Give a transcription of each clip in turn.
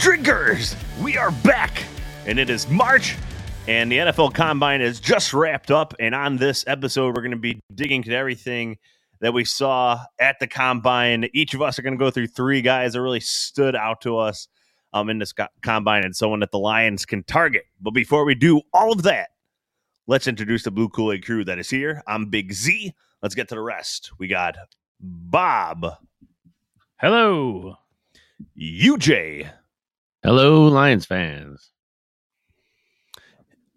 drinkers, we are back, and it is March, and the NFL Combine is just wrapped up. And on this episode, we're going to be digging into everything that we saw at the Combine. Each of us are going to go through three guys that really stood out to us um, in this co- Combine and someone that the Lions can target. But before we do all of that, let's introduce the Blue Kool Aid crew that is here. I'm Big Z. Let's get to the rest. We got Bob, Hello. UJ, Hello, Lions fans.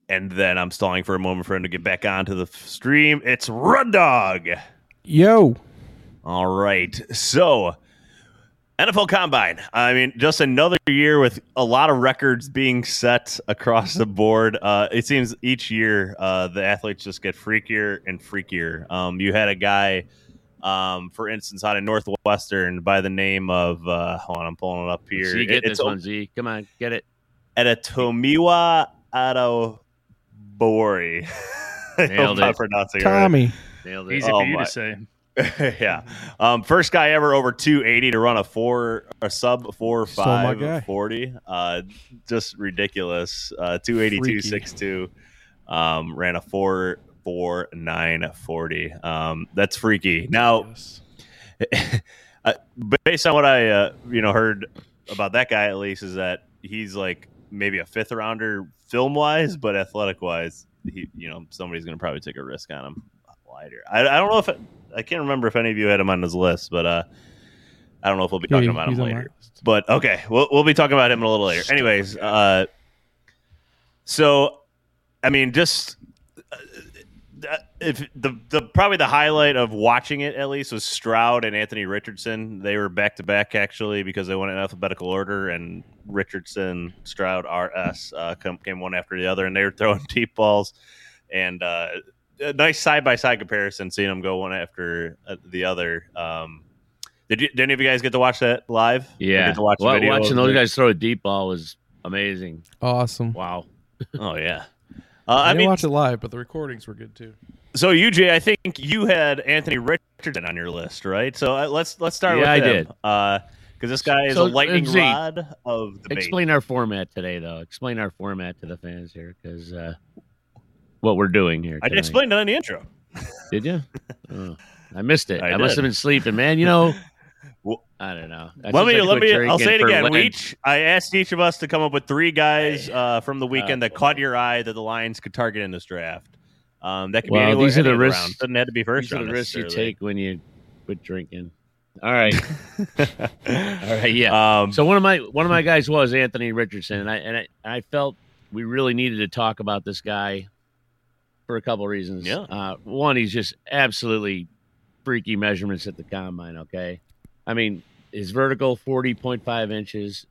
and then I'm stalling for a moment for him to get back onto the stream. It's Run Dog. Yo. All right. So, NFL Combine. I mean, just another year with a lot of records being set across the board. Uh, it seems each year uh, the athletes just get freakier and freakier. Um, you had a guy, um, for instance, out of Northwestern by the name of, uh, hold on, I'm pulling it up here. Z, get It- this it's one, Z. Come on, get it. at a Tomiwa Adobori. I Nailed hope I'm it. pronouncing it right. Tommy. Nailed it. Easy Oh for you my- to say. yeah. Um, first guy ever over 280 to run a four a sub four Stole five guy. 40. Uh, just ridiculous. Uh, 282 62. Um, ran a four four 940. Um, that's freaky. Now, uh, based on what I uh, you know heard about that guy at least is that he's like maybe a fifth rounder film wise, but athletic wise, he you know somebody's going to probably take a risk on him lighter. I, I don't know if I can't remember if any of you had him on his list, but uh, I don't know if we'll be talking he- about him later. But okay, we'll we'll be talking about him a little later. Anyways, uh, so I mean, just if the the probably the highlight of watching it at least was Stroud and Anthony Richardson. They were back to back actually because they went in alphabetical order, and Richardson, Stroud, RS uh, come, came one after the other, and they were throwing deep balls and uh, a nice side by side comparison, seeing them go one after uh, the other. Um, did you? Did any of you guys get to watch that live? Yeah. get to watch the Wa- video watching those it? guys throw a deep ball was amazing. Awesome. Wow. Oh yeah. Uh, I, I didn't mean, watch it live, but the recordings were good too. so UJ, I think you had Anthony Richardson on your list, right? So uh, let's let's start Yeah, with I him. did. because this guy is So, a lightning uh, Z, rod of debate. Explain our format today, though. Explain our format to the fans here, because uh, what we're doing here. I tonight. explained it in the intro. Did you? Oh, I missed it. I I, must have been sleeping, man. You know, Well- I don't know. I let me like let me. I'll say it again. We each, I asked each of us to come up with three guys uh, from the weekend that caught your eye that the Lions could target in this draft. Um, that could be Well, anywhere, these are the of risks- rounds. Doesn't have to be first These are round. the risks you take when you quit drinking. All right. All right. Yeah. Um, So one of my one of my guys was Anthony Richardson, and I and I, I felt we really needed to talk about this guy for a couple reasons. Yeah. Uh, one, he's just absolutely freaky measurements at the combine. Okay, I mean his vertical forty point five inches,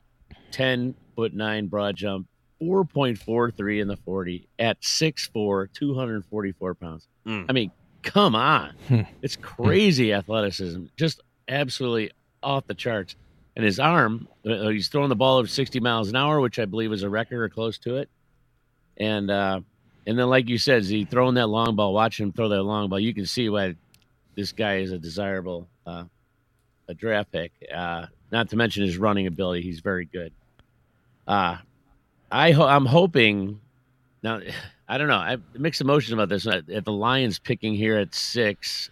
ten foot nine broad jump, four point four three in the forty at 6'4", 244 pounds. Mm. I mean, come on, Hmm. it's crazy athleticism, just absolutely off the charts. And his arm, uh, he's throwing the ball over 60 miles an hour, which I believe is a record or close to it. And uh, and then, like you said, he throwing that long ball, watching him throw that long ball, you can see why this guy is a desirable uh, a draft pick. Uh, not to mention his running ability; he's very good. Uh, I ho- I'm hoping now. I don't know. I mixed emotions about this. If the Lions picking here at six,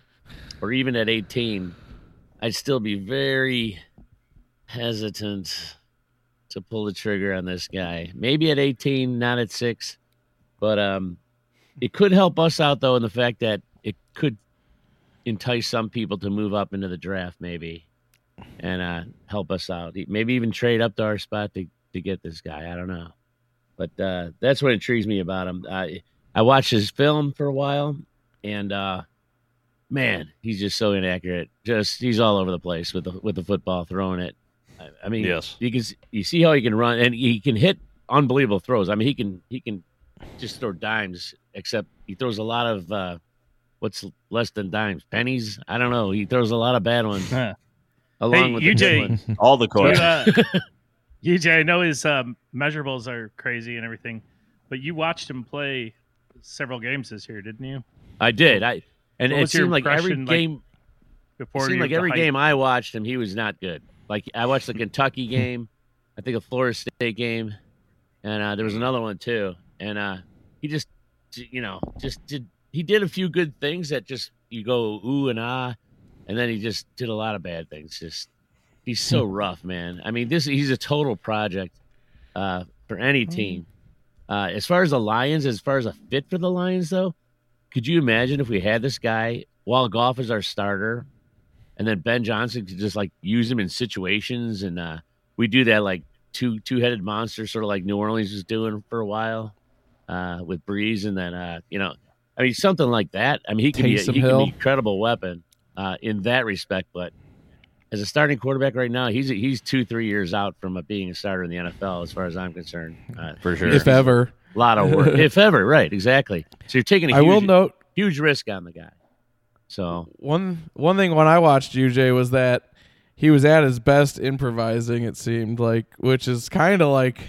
or even at 18, I'd still be very hesitant to pull the trigger on this guy. Maybe at 18, not at six, but um, it could help us out though in the fact that it could entice some people to move up into the draft, maybe, and uh, help us out. Maybe even trade up to our spot to to get this guy. I don't know, but uh, that's what intrigues me about him. I I watched his film for a while, and uh, man, he's just so inaccurate. Just he's all over the place with the with the football, throwing it. I, I mean, Yes. you can you see how he can run, and he can hit unbelievable throws. I mean, he can he can just throw dimes, except he throws a lot of uh, what's less than dimes, pennies. I don't know. He throws a lot of bad ones Huh. along Hey, with the UJ. good ones. All the But, coins. uh, UJ, I know his um, measurables are crazy and everything, but you watched him play several games this year, didn't you? I did. I and it seemed like every impression, like, game. It Before seemed like every hype? game I watched him, he was not good. Like I watched the Kentucky game, I think a Florida State game, and uh, there was another one too. And uh, he just, you know, just did. He did a few good things that just you go ooh and ah, and then he just did a lot of bad things. Just he's so rough, man. I mean, this he's a total project uh, for any team. Uh, as far as the Lions, as far as a fit for the Lions, though, could you imagine if we had this guy while Goff is our starter, and then Ben Johnson could just like use him in situations, and uh, we do that like two two headed monster, sort of like New Orleans was doing for a while uh, with Brees, and then uh, you know, I mean something like that. I mean he can be a, Taysom he can be a credible weapon uh, in that respect, but as a starting quarterback right now, he's he's two three years out from uh, being a starter in the NFL, as far as I'm concerned. Uh, For sure. if ever. a lot of work, if ever, right? Exactly. So you're taking a I huge, will note huge risk on the guy. So one one thing when I watched UJ was that he was at his best improvising. It seemed like, which is kind of like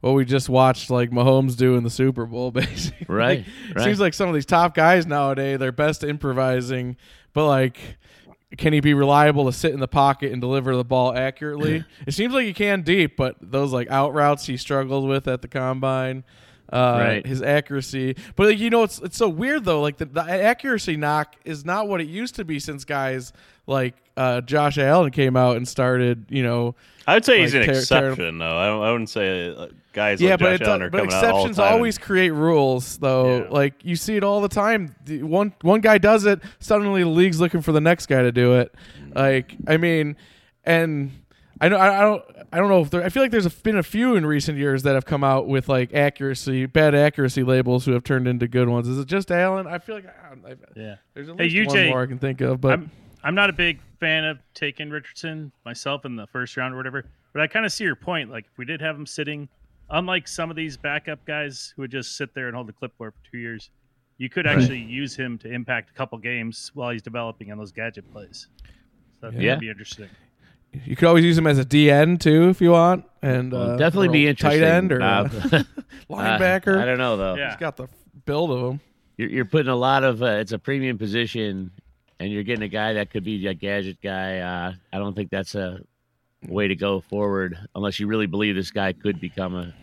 what we just watched, like Mahomes do in the Super Bowl, basically. Right, It right. Seems like some of these top guys nowadays, they're best improvising, but like. Can he be reliable to sit in the pocket and deliver the ball accurately? it seems like he can deep, but those like out routes he struggled with at the combine, uh, Right. his accuracy. But like, you know, it's it's so weird though. Like the, the accuracy knock is not what it used to be since guys like uh, Josh Allen came out and started. You know, I would say he's like an tear- tear- exception, though. I, don't, I wouldn't say uh, guys yeah, like but Josh Allen are but coming out all the exceptions always create rules, though. Yeah. Like you see it all the time. The one one guy does it, suddenly the league's looking for the next guy to do it. Like I mean, and I know I I don't I don't know if there. I feel like there's a, been a few in recent years that have come out with like accuracy, bad accuracy labels who have turned into good ones. Is it just Allen? I feel like I, I, Yeah. there's at Hey, least one more I can think of, but I'm I'm not a big fan of taking Richardson myself in the first round or whatever, but I kind of see your point. Like if we did have him sitting, unlike some of these backup guys who would just sit there and hold the clipboard for two years, you could actually use him to impact a couple games while he's developing on those gadget plays. So that Yeah. would be interesting. You could always use him as a DN too if you want, and Well, uh, definitely be a interesting. tight end or Bob. a linebacker. Uh, I don't know though. Yeah. He's got the build of him. You're, you're putting a lot of. Uh, it's a premium position, and you're getting a guy that could be a gadget guy. Uh, I don't think that's a way to go forward unless you really believe this guy could become a,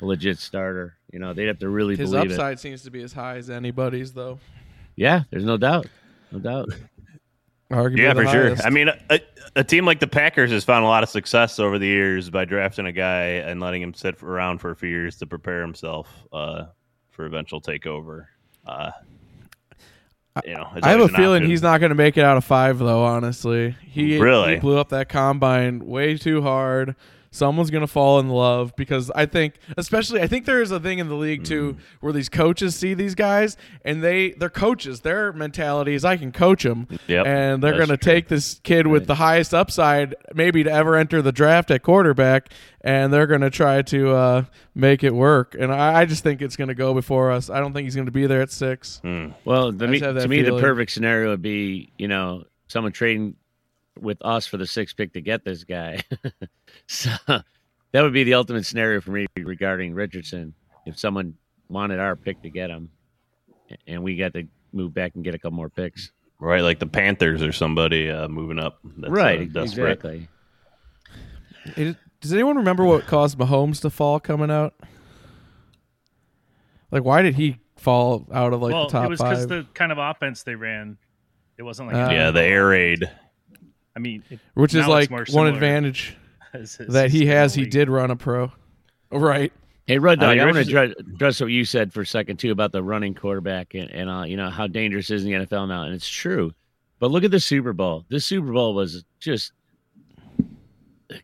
a legit starter. You know, they'd have to really His believe it. upside seems to be as high as anybody's, though. Yeah, there's no doubt. No doubt. Arguably Yeah, for sure. I mean, a, a team like the Packers has found a lot of success over the years by drafting a guy and letting him sit around for a few years to prepare himself uh, for eventual takeover. Uh, you know, I have a feeling he's not going to make it out of five, though. Honestly, he Really? he blew up that combine way too hard. Someone's going to fall in love because I think, especially, I think there is a thing in the league too Mm-hmm. where these coaches see these guys and they they're coaches. Their mentality is I can coach them, Yep, and they're going to true. take this kid with the highest upside, maybe to ever enter the draft at quarterback, and they're going to try to uh, make it work. And I, I just think it's going to go before us. I don't think he's going to be there at six. Hmm. Well, the, me, to that me, the perfect scenario would be, you know, someone trading with us for the sixth pick to get this guy. so that would be the ultimate scenario for me regarding Richardson. If someone wanted our pick to get him, and we got to move back and get a couple more picks. right, like the Panthers or somebody uh, moving up. That's, right, uh, desperate. exactly. It- does anyone remember what caused Mahomes to fall coming out? Like, why did he fall out of like well, the top it was because the kind of offense they ran, it wasn't like Uh, Yeah, the air raid. I mean, it, which is like more one advantage as- as that he has. the He did run a pro, right? Hey, Rudd, I Dog, mean, I want to address, address what you said for a second too about the running quarterback and, and uh, you know how dangerous it is in the NFL now, and it's true. But look at the Super Bowl. This Super Bowl was just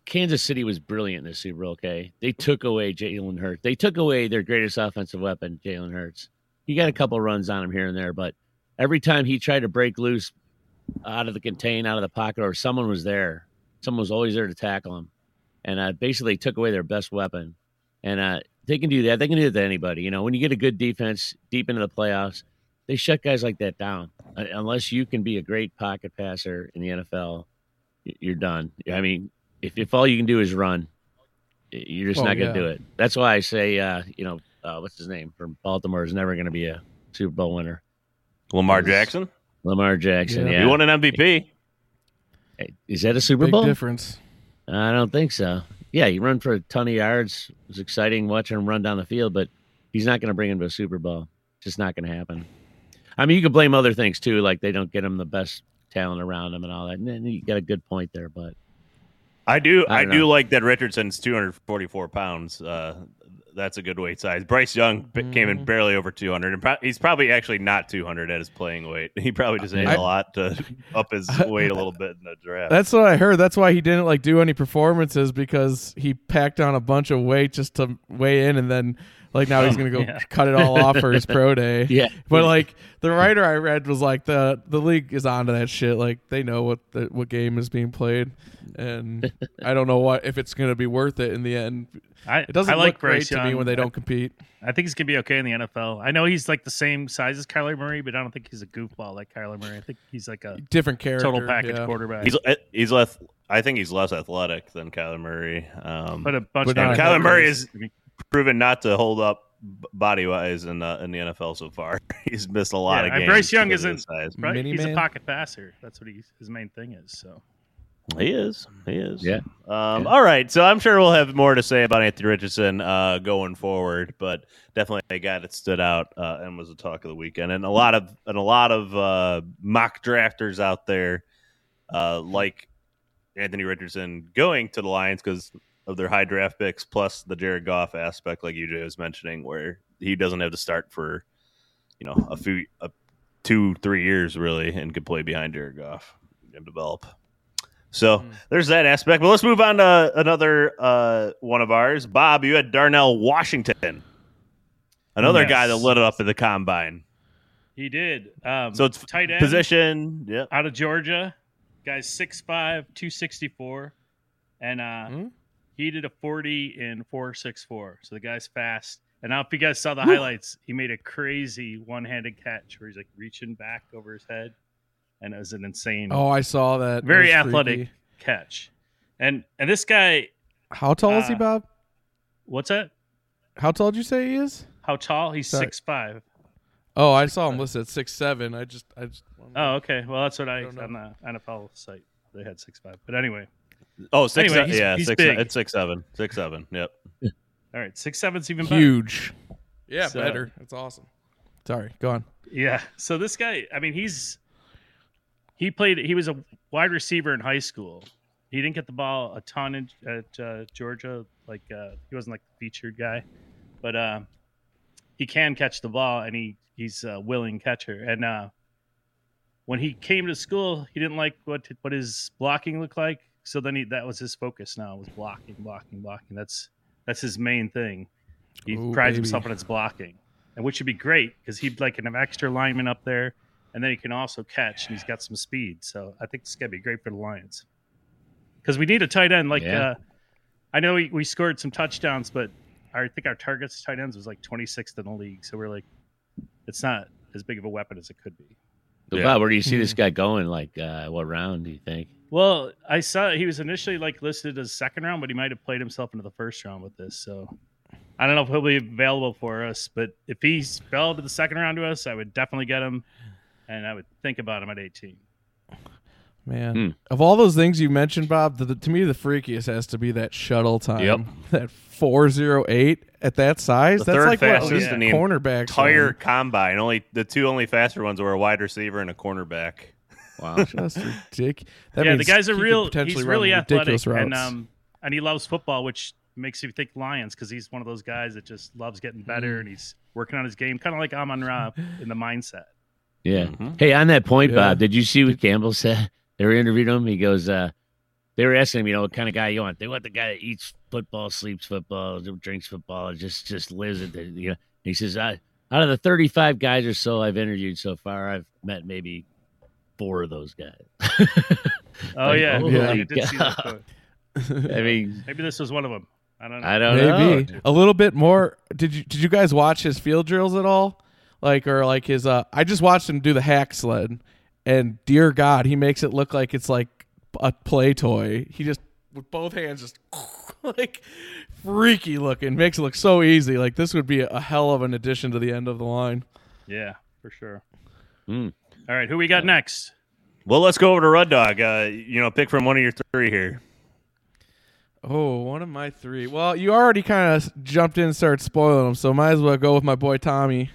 Kansas City was brilliant in this Super Bowl. Okay, they took away Jalen Hurts. They took away their greatest offensive weapon, Jalen Hurts. He got a couple runs on him here and there, but every time he tried to break loose out of the contain, out of the pocket, or someone was there, someone was always there to tackle him, and uh, basically took away their best weapon. And uh, they can do that. They can do that to anybody. You know, when you get a good defense deep into the playoffs, they shut guys like that down. Uh, unless you can be a great pocket passer in the NFL, you're done. I mean, if, if all you can do is run, you're just Oh, not going to yeah. do it. That's why I say, uh, you know, uh, what's his name from Baltimore is never going to be a Super Bowl winner. Lamar Jackson. Lamar Jackson. Yeah. Yeah. He won an MVP. Hey, Is that a Super Big Bowl? difference. I don't think so. Yeah, he run for a ton of yards. It was exciting watching him run down the field, but he's not going to bring him to a Super Bowl. It's just not going to happen. I mean, you could blame other things too, like they don't get him the best talent around him and all that. And you got a good point there, but I do. I I, don't do know. like that Richardson's 244 pounds. Uh, that's a good weight size. Bryce Young b- came in Mhm. barely over 200, and pro- he's probably actually not 200 at his playing weight. He probably just ate I- a lot to up his weight a little bit in the draft. That's what I heard. That's why he didn't like do any performances because he packed on a bunch of weight just to weigh in, and then like now he's gonna go Yeah. cut it all off for his pro day. yeah. But like the writer I read was like the the league is onto that shit. Like they know what the, what game is being played, and I don't know what if it's gonna be worth it in the end. I, It doesn't I like look great Bryce to me when they don't compete. I think he's gonna be okay in the NFL. I know he's like the same size as Kyler Murray, but I don't think he's a goofball like Kyler Murray. I think he's like a Different character. total package yeah. quarterback. he's uh, he's less. I think he's less athletic than Kyler Murray. Um, but a bunch But of not other Kyler Murray guys- proven not to hold up body wise in uh, in the NFL so far. he's missed a lot Yeah, of and games. Bryce Young isn't- size. right? He's a pocket passer. That's what he, his main thing is. So He is. He is. Yeah. Um, Yeah. All right. So I'm sure we'll have more to say about Anthony Richardson uh, going forward, but definitely a guy that stood out uh, and was a talk of the weekend, and a lot of and a lot of uh, mock drafters out there uh, like Anthony Richardson going to the Lions because of their high draft picks, plus the Jared Goff aspect, like UJ was mentioning, where he doesn't have to start for you know a few a, two three years really, and could play behind Jared Goff and develop. So Mm. there's that aspect. But let's move on to another uh, one of ours. Bob, you had Darnell Washington, another Yes. guy that lit it up at the combine. he did. Um, So it's tight end Position, yeah. out of Georgia. Guy's 6'5", 264. and uh, Hmm? He did a forty in four six four. So the guy's fast. And now, if you guys saw the highlights, he made a crazy one-handed catch where he's like reaching back over his head, and it was an insane Oh, I saw that. Very athletic. freaky. catch. And and this guy, How tall is he, Uh, Bob? what's that? How tall did you say he is? How tall? He's Sorry. six five. Oh, I saw him listed at six seven. I just, I just. Oh, okay. Well, that's what I, don't on the NFL site they had six five. But anyway, Oh, six. Anyway, he's- yeah, he's six. big. It's six seven. Six seven. Yep. all right, six seven's even better. huge. Yeah, So- better. That's awesome. Sorry, go on. Yeah. So this guy, I mean, he's he played. He was a wide receiver in high school. He didn't get the ball a ton in, at uh, Georgia. Like uh, he wasn't like the featured guy, but uh, he can catch the ball and he he's a willing catcher. And uh, when he came to school, he didn't like what what his blocking looked like. So then he that was his focus. Now was blocking, blocking, blocking. That's that's his main thing. He Ooh, prides baby. himself on his blocking, and which would be great because he'd like an extra lineman up there, and then he can also catch, and he's got some speed. So I think this is gonna be great for the Lions because we need a tight end. Like Yeah. uh, I know we, we scored some touchdowns, but I think our targets tight ends was like 26th in the league. So we're like, it's not as big of a weapon as it could be. So, Yeah. Bob, where do you see this Hmm. guy going? Like, uh, what round do you think? Well, I saw he was initially like listed as second round, but he might have played himself into the first round with this. So I don't know if he'll be available for us, but if he fell to the second round to us, I would definitely get him, and I would think about him at 18. Man, Hmm. of all those things you mentioned, Bob, the, the- to me the freakiest has to be that shuttle time. Yep. That four zero eight at that size. The That's third like fastest elite in the. Entire run. combine. Only the two only faster ones were a wide receiver and a cornerback. Wow. Just ridiculous. That yeah, the guy's a real. potentially He's really ridiculous athletic, and um, and he loves football, which makes you think Lions because he's one of those guys that just loves getting Mm. better and he's working on his game, kind of like Amon Ra in the mindset. Yeah. Mhm. Hey, on that point, Yeah. Bob, did you see what Campbell said? They were interviewing him. He goes, uh, they were asking him, you know, what kind of guy you want. They want the guy that eats football, sleeps football, drinks football, just just lives it. You know, he says, I, out of the 35 guys or so I've interviewed so far, I've met maybe four of those guys. Oh Like, yeah, holy I did see that quote. I mean, Maybe this was one of them. I don't know. I don't Maybe know. a little bit more. Did you did you guys watch his field drills at all? Like or like his uh I just watched him do the hack sled and dear god, he makes it look like it's like a play toy. He just with both hands just like freaky looking. Makes it look so easy. Like this would be a hell of an addition to the end of the line. Yeah, for sure. Hmm. All right, who we got next? Well, let's go over to Rud Dog. Uh, you know, pick from one of your three here. Oh, one of my three. Well, you already kind of jumped in and started spoiling them, so might as well go with my boy Tommy.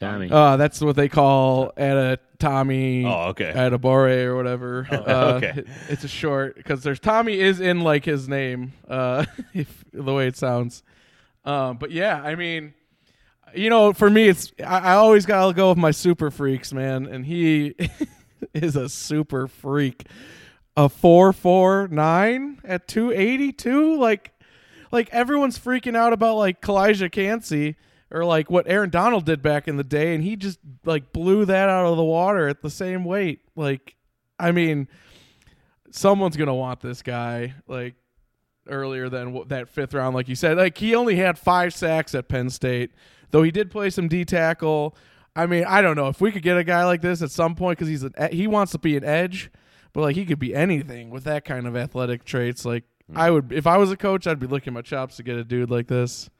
Tommy. Uh, that's what they call at a Tommy. Oh, okay. Adabore or whatever. uh, okay. it- It's a short because there's Tommy is in like his name, uh, if the way it sounds. Um, but yeah, I mean, you know, for me, it's I, I always gotta go with my super freaks, man, and he is a super freak. A four four nine at two eighty two, like, like everyone's freaking out about like Kalijah Kancey or like what Aaron Donald did back in the day, and he just like blew that out of the water at the same weight. Like, I mean, someone's gonna want this guy like earlier than that fifth round, like you said. Like he only had five sacks at Penn State, though he did play some D tackle. I mean, I don't know if we could get a guy like this at some point because he's an he wants to be an edge, but like he could be anything with that kind of athletic traits. Like mm. I would, if I was a coach, I'd be licking my chops to get a dude like this.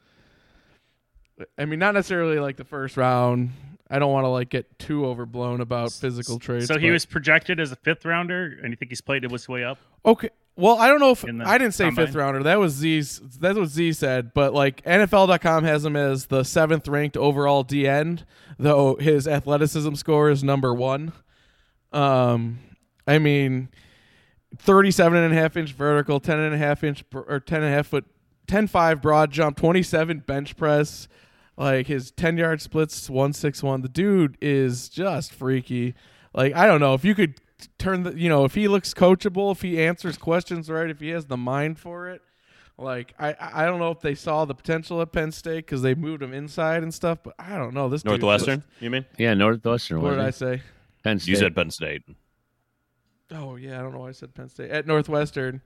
I mean, not necessarily like the first round. I don't want to like get too overblown about physical traits. So he but- was projected as a fifth rounder, and you think he's played it his way up? Okay. Well, I don't know if I didn't say combine? fifth rounder. That was Z's. That's what Z said. But like NFL.com has him as the seventh ranked overall D end, though his athleticism score is number one. Um, I mean, 37 and a half inch vertical, 10 and a half inch or 10 and a half foot, 10 5 broad jump, 27 bench press. Like his 10 yard splits, 161. The dude is just freaky. Like, I don't know if you could turn the, you know, if he looks coachable, if he answers questions right, if he has the mind for it. Like, I, I don't know if they saw the potential at Penn State because they moved him inside and stuff, but I don't know. This dude Northwestern, you mean? yeah, Northwestern. what did I say? he? Penn State. You said Penn State. Oh yeah, I don't know why I said Penn State at Northwestern,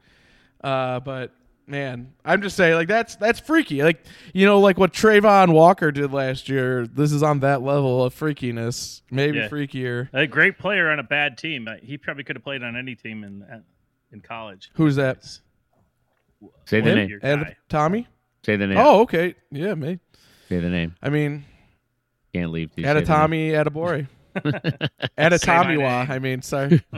uh, but man, I'm just saying like that's that's freaky. Like you know, like what Travon Walker did last year. This is on that level of freakiness, maybe Yeah. freakier. A great player on a bad team. Uh, He probably could have played on any team in in college. Who's that? It's- Say the name. Ed. Tommy? Say the name. Oh, okay, yeah, me. Say the name. I mean, Can't leave. till at a say the name. Tommy, at a Bori, at a Say Tommy Wa. I mean, sorry.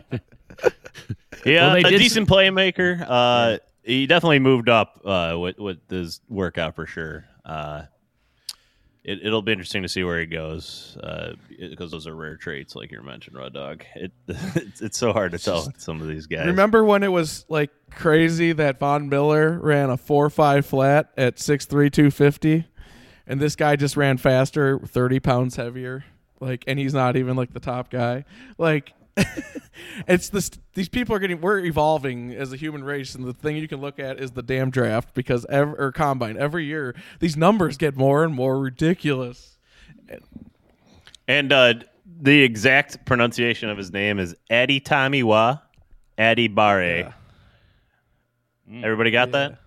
Yeah, Well, a did decent playmaker. Uh, he definitely moved up uh, with with his workout for sure. Uh, it, it'll be interesting to see where he goes because those are rare traits, like you mentioned, Rod Dog. It, it's, it's so hard to tell with some of these guys. Remember when it was like crazy that Von Miller ran a four five flat at six three two fifty, and this guy just ran faster, thirty pounds heavier. Like, and he's not even like the top guy. Like, it's this. These people are getting. We're evolving as a human race, and the thing you can look at is the damn draft because every or combine every year these numbers get more and more ridiculous. And uh, the exact pronunciation of his name is Adi Tamiwa Adi Bare. Yeah. Everybody got Yeah. that?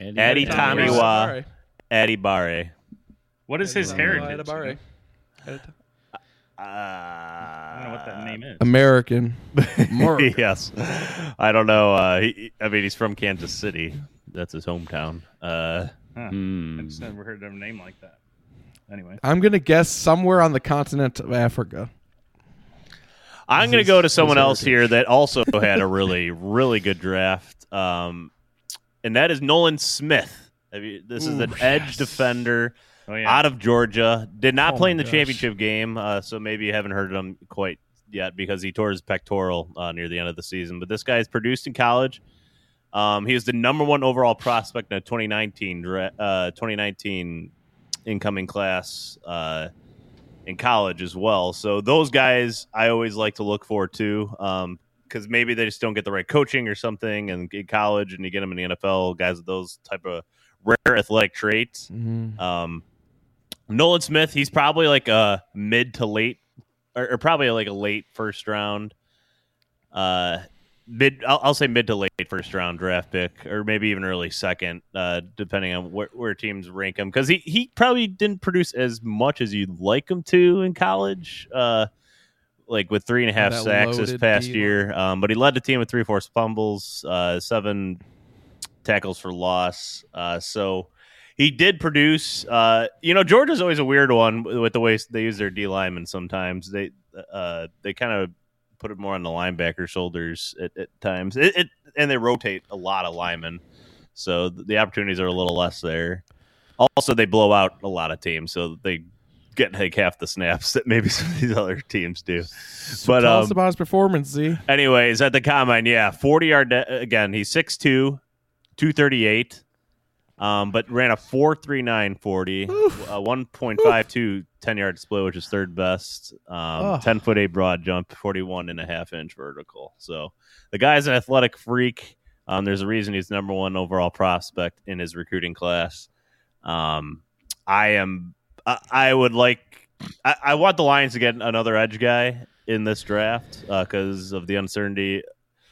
Andy Addy Adams. Tommy Sorry. Wa. Sorry. Adi Bare. What is his Tommy Wa heritage? Adebare. I don't know what that name is. American. yes. I don't know. Uh, he, I mean, he's from Kansas City. That's his hometown. Uh, Huh. Hmm. I just never heard of a name like that. Anyway, I'm gonna guess somewhere on the continent of Africa. I'm going to go to someone else here that also had a really, really good draft, um, and that is Nolan Smith. Have you, this is Ooh, an edge defender oh yeah, out of Georgia. Did not Oh play in the gosh. championship game, uh, so maybe you haven't heard of him quite yet because he tore his pectoral uh, near the end of the season. But this guy is produced in college. Um, he was the number one overall prospect in the 2019 uh, 2019 incoming class uh, in college as well. So those guys I always like to look for too, because maybe they just don't get the right coaching or something in, in college, and you get them in the NFL. Guys with those type of rare athletic traits. Mhm. Um, Nolan Smith, he's probably like a mid to late, or, or probably like a late first round. Uh, mid, I'll, I'll say mid to late first round draft pick, or maybe even early second, uh, depending on where, where teams rank him. Because he he probably didn't produce as much as you'd like him to in college. Uh, like with three and a half That sacks this past D-line. year, um, but he led the team with three forced fumbles, uh, seven tackles for loss. Uh, so he did produce. Uh, you know, Georgia's always a weird one with the way they use their D linemen. Sometimes they uh, they kind of put it more on the linebacker shoulders at, at times. It, it and they rotate a lot of linemen, so the opportunities are a little less there. Also, they blow out a lot of teams, so they get like half the snaps that maybe some of these other teams do. So But, tell um, us about his performance, Z. Anyways, at the combine, yeah, 40 yard again. He's 6'2, 238. Um, but ran a 4.39 40, uh, 1.52 10 yard split, which is third best. Um, Ugh. 10 foot 8 broad jump, 41 and a half inch vertical. So the guy's an athletic freak. Um, there's a reason he's number one overall prospect in his recruiting class. Um, I am, I, I would like, I, I want the Lions to get another edge guy in this draft because of the uncertainty.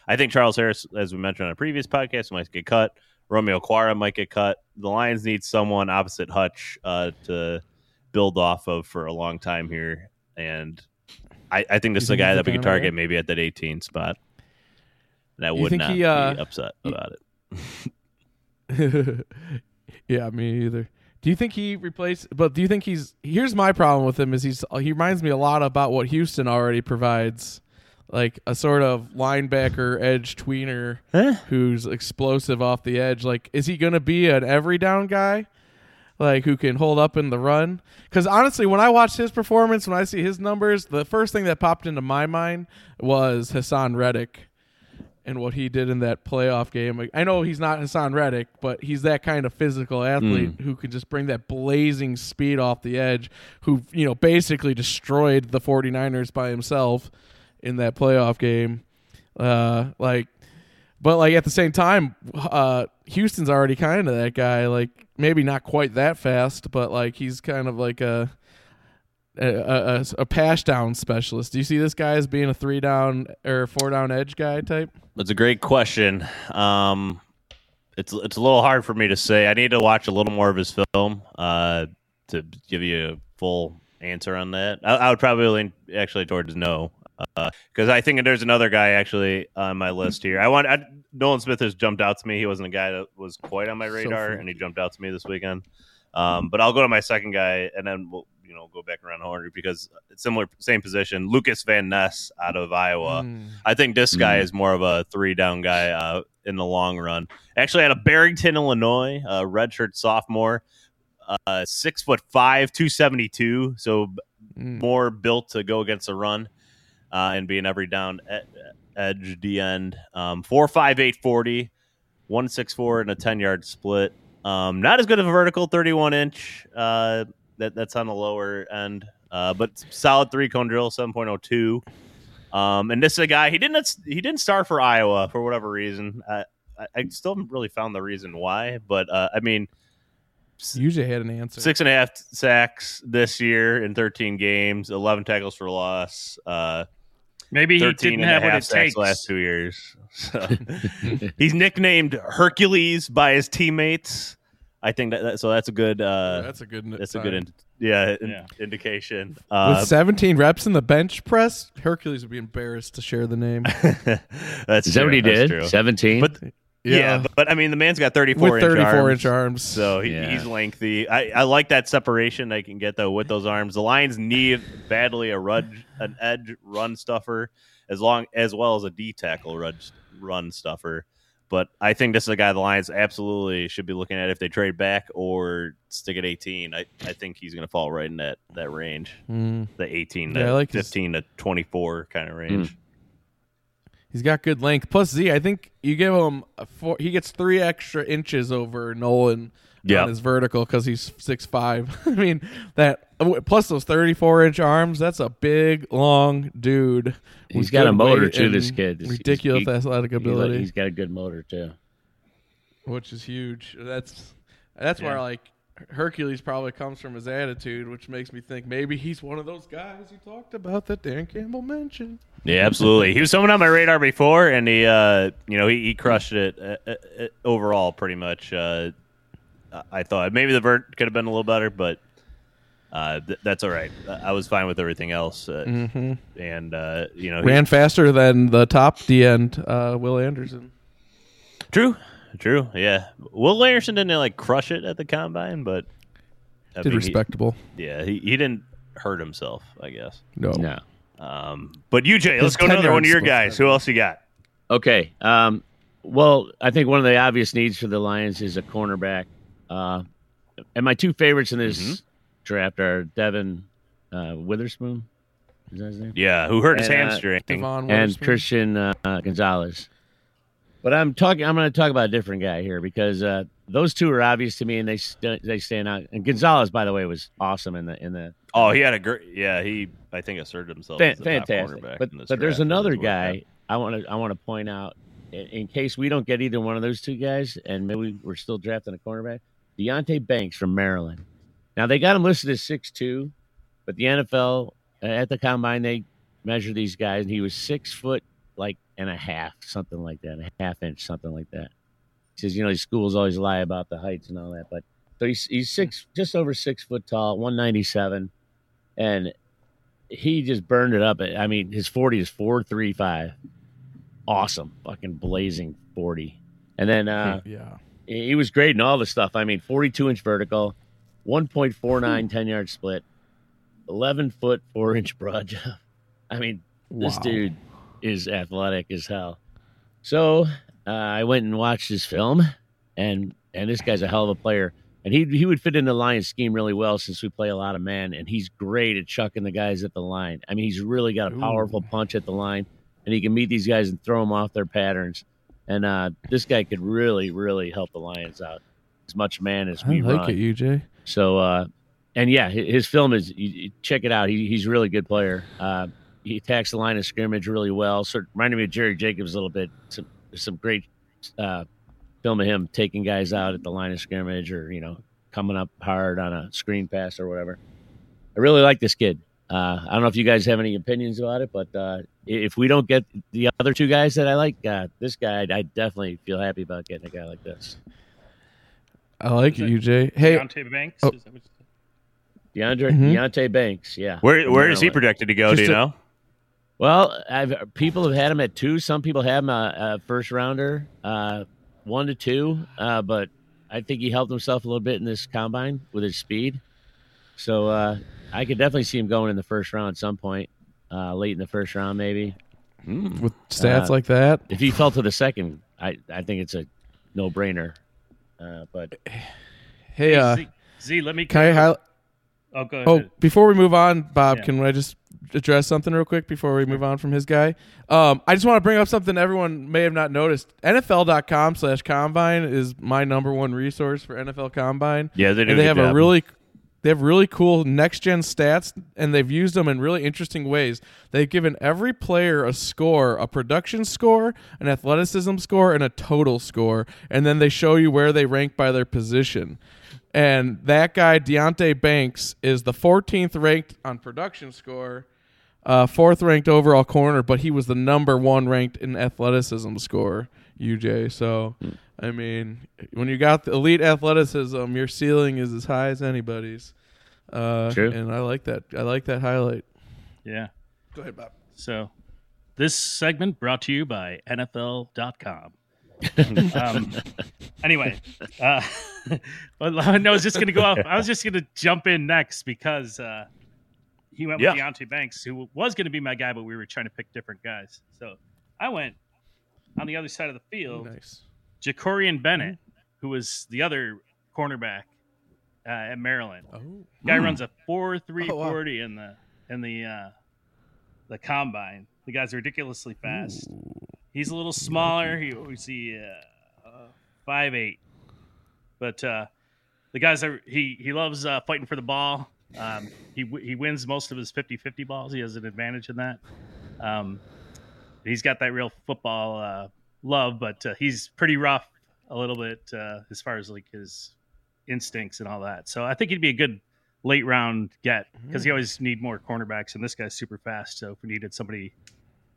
I think Charles Harris, as we mentioned on a previous podcast, might get cut. Romeo Okwara might get cut. The Lions need someone opposite Hutch uh, to build off of for a long time here, and I, I think this is a guy that we could target maybe at that 18 spot. And I would not he, uh, be upset you- about it. yeah, me either. Do you think he replaced? But do you think he's? Here's my problem with him: is he's he reminds me a lot about what Houston already provides, like a sort of linebacker edge tweener who's explosive off the edge. Like, is he going to be an every down guy? Like who can hold up in the run? Because honestly, when I watched his performance, when I see his numbers, the first thing that popped into my mind was Haason Reddick and what he did in that playoff game. I know he's not Haason Reddick, but he's that kind of physical athlete mm. who can just bring that blazing speed off the edge, who, you know, basically destroyed the 49ers by himself in that playoff game. Uh, like, but like at the same time, uh, Houston's already kind of that guy. Like maybe not quite that fast, but like he's kind of like a a, a, a pass down specialist. Do you see this guy as being a three down or four down edge guy type? That's a great question. Um, it's it's a little hard for me to say. I need to watch a little more of his film uh, to give you a full answer on that. I, I would probably lean actually towards no, because I think there's another guy actually on my list here. I want I, Nolan Smith has jumped out to me. He wasn't a guy that was quite on my radar, freak. and he jumped out to me this weekend. Um, but I'll go to my second guy, and then we'll you know go back around the horn because it's similar, same position. Lucas Van Ness out of Iowa. Mm. I think this guy Mm. is more of a three down guy uh, in the long run. Actually, out of Barrington, Illinois, uh, redshirt sophomore, uh, six foot five, two seventy two, so Mm. more built to go against the run uh, and being every down e- edge D end. Um, four five eight forty, one six four and a ten yard split. Um, not as good of a vertical, thirty one inch. Uh, that that's on the lower end, uh, but solid three cone drill, seven point oh two. Um, and this is a guy he didn't he didn't start for Iowa for whatever reason. I, I, I still haven't really found the reason why, but uh, I mean, Usually had an answer. six and a half sacks this year in 13 games, 11 tackles for loss, uh, Maybe he didn't have what it takes. last two years. So, he's nicknamed Hercules by his teammates. I think that, that so that's a good uh, that's a good. that's a good in, yeah, in- Yeah. indication. With Uh, 17 reps in the bench press, Hercules would be embarrassed to share the name. that's Is that true, what he that's did? true. 17? But yeah, but, but I mean the man's got 34 with inch 34 arms. inch arms. So he, Yeah. he's lengthy. I, I like that separation they can get though with those arms. The Lions need badly a run, an edge run stuffer, as long as well as a D tackle run run stuffer. but I think this is a guy the Lions absolutely should be looking at if they trade back or stick at 18. I, I think he's going to fall right in that, that range, Mm. the 18 Yeah, to I like his- 15 to 24 kind of range. He's got good length. Plus Z, I think you give him a four. He gets three extra inches over Nolan Yep. on his vertical because he's six five. I mean that plus those thirty four inch arms. That's a big long dude. He's got a motor weight too. This kid, He's- ridiculous he- athletic he- ability, He's got a good motor too. which is huge. That's that's where like Hercules probably comes from his attitude, which makes me think maybe he's one of those guys you talked about that Dan Campbell mentioned. Yeah, absolutely. he was someone on my radar before, and he, uh, you know, he, he crushed it uh, uh, uh, overall, pretty much. Uh, I thought maybe the vert could have been a little better, but uh, th- that's all right. I was fine with everything else, uh, Mm-hmm. and uh, you know, he- Ran faster than the top D end, uh, Will Anderson. true, true, yeah. Will Anderson didn't like crush it at the combine, but I Did mean, he- respectable. yeah, he, he didn't hurt himself, I guess. No. No. Um, but UJ, His let's go to another one of your guys. Who else you got? Okay. Um, well, I think one of the obvious needs for the Lions is a cornerback. Uh, and my two favorites in this Mhm. draft are Devon uh, Witherspoon. Is that his name? Yeah, who hurt his And, uh, hamstring? Devon and Christian uh, Gonzalez. But I'm talking. I'm going to talk about a different guy here because uh, those two are obvious to me, and they st- they stand out. And Gonzalez, by the way, was awesome in the in the Oh, he had a great. Yeah, he I think asserted himself. Fan- fantastic. But but there's another That's what I guy I want to I want to point out in, in case we don't get either one of those two guys, and maybe we're still drafting a cornerback. Deonte Banks from Maryland. Now they got him listed as six two, but the NFL at the combine they measure these guys, and he was six foot like and a half, something like that, a half inch, something like that. He says, you know, these schools always lie about the heights and all that, but so he's he's six, just over six foot tall, one ninety seven, and he just burned it up. I mean, his 40 is 435. Awesome. Fucking blazing 40. And then uh, yeah. he was great in all the stuff. I mean, 42 inch vertical, 1.49 10 yard split, 11 foot, 4 inch broad jump. I mean, this Wow. dude is athletic as hell. So uh, I went and watched his film, and and this guy's a hell of a player. And he he would fit in the Lions scheme really well since we play a lot of man, and he's great at chucking the guys at the line. I mean, he's really got a powerful punch at the line, and he can meet these guys and throw them off their patterns. And uh, this guy could really, really help the Lions out as much man as I we like run. it, UJ. So, uh, and yeah, his film is check it out. He, he's a really good player. Uh, he attacks the line of scrimmage really well. Sort of reminded me of Jerry Jacobs a little bit. Some some great uh, film of him taking guys out at the line of scrimmage, or you know, coming up hard on a screen pass or whatever. I really like this kid. Uh, I don't know if you guys have any opinions about it, but uh, if we don't get the other two guys that I like, uh, this guy, I definitely feel happy about getting a guy like this. I like Is it, UJ. Hey, Deonte Banks. oh. Is that what you said? DeAndre Mhm. Deonte Banks, yeah. Where from where is he projected to go? Just do you to- know? Well, I've people have had him at two. Some people have him a, a first rounder, uh, one to two. Uh, but I think he helped himself a little bit in this combine with his speed. So uh, I could definitely see him going in the first round at some point, uh, late in the first round maybe. with stats Uh, like that, If he fell to the second, I I think it's a no brainer. Uh, but hey, uh, Z, Z, let me. can I highlight? Oh, go ahead. Oh, before we move on, Bob, Yeah. can I just address something real quick before we move on from his guy? Um, I just want to bring up something everyone may have not noticed. NFL.com slash combine is my number one resource for NFL combine. Yeah, they do. and they have good a really they have really cool next gen stats and they've used them in really interesting ways they've given every player a score a production score an athleticism score and a total score and then they show you where they rank by their position and that guy Deonte Banks is the 14th ranked on production score uh, fourth ranked overall corner, but he was the number one ranked in athleticism score, UJ. So, I mean, when you got the elite athleticism, your ceiling is as high as anybody's. Uh, True. And I like that. I like that highlight. yeah. Go ahead, Bob. So, this segment brought to you by NFL.com. um, anyway, uh, well, I was just going to go off. I was just going to jump in next because uh, he went with Yeah. Deonte Banks, who was going to be my guy, but we were trying to pick different guys. So I went on the other side of the field Nice. Jakorian Bennett, who was the other cornerback uh, at Maryland. Oh. Guy Hmm. runs a four three Oh, wow. forty in the in the uh, the combine. The guy's ridiculously fast. He's a little smaller. He we see uh, uh, five eight, but uh, the guys are he he loves uh, fighting for the ball. Um, he he wins most of his 50-50 balls. He has an advantage in that. Um, he's got that real football uh, love, but uh, he's pretty rough a little bit uh, as far as like his instincts and all that. So I think he'd be a good late round get because you always need more cornerbacks, and this guy's super fast. So if we needed somebody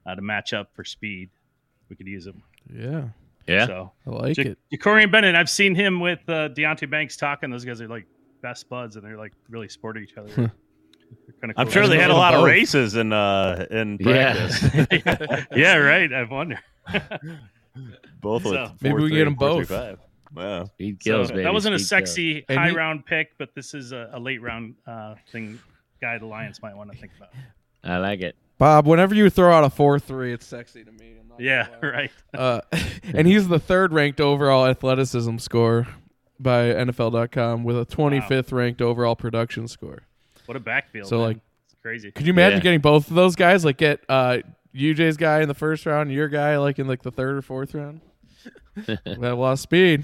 uh, to match up for speed, we could use him. Yeah, Yeah. So I like Ja- it. Jakorian Bennett, I've seen him with uh, Deonte Banks talking. Those guys are like best buds, and they're like really sporting each other. kind of I'm sure they had a lot of races in uh in Yeah. practice. yeah, right. I wonder. both with So- Maybe we four, get them four, three, both. Wow. Speed So kills, baby. that wasn't a sexy And high he- round pick, but this is a, a late round uh, thing. Guy the Lions might want to think about. I like it. Bob, whenever you throw out a four three, it's sexy to me. I'm not Yeah, right. Uh, and he's the third ranked overall athleticism score by NFL.com with a 25th ranked overall production score. What a backfield. So, man. like- it's crazy. Could you imagine Yeah. getting both of those guys? Like get uh, UJ's guy in the first round, your guy like in like the third or fourth round. we have a of speed.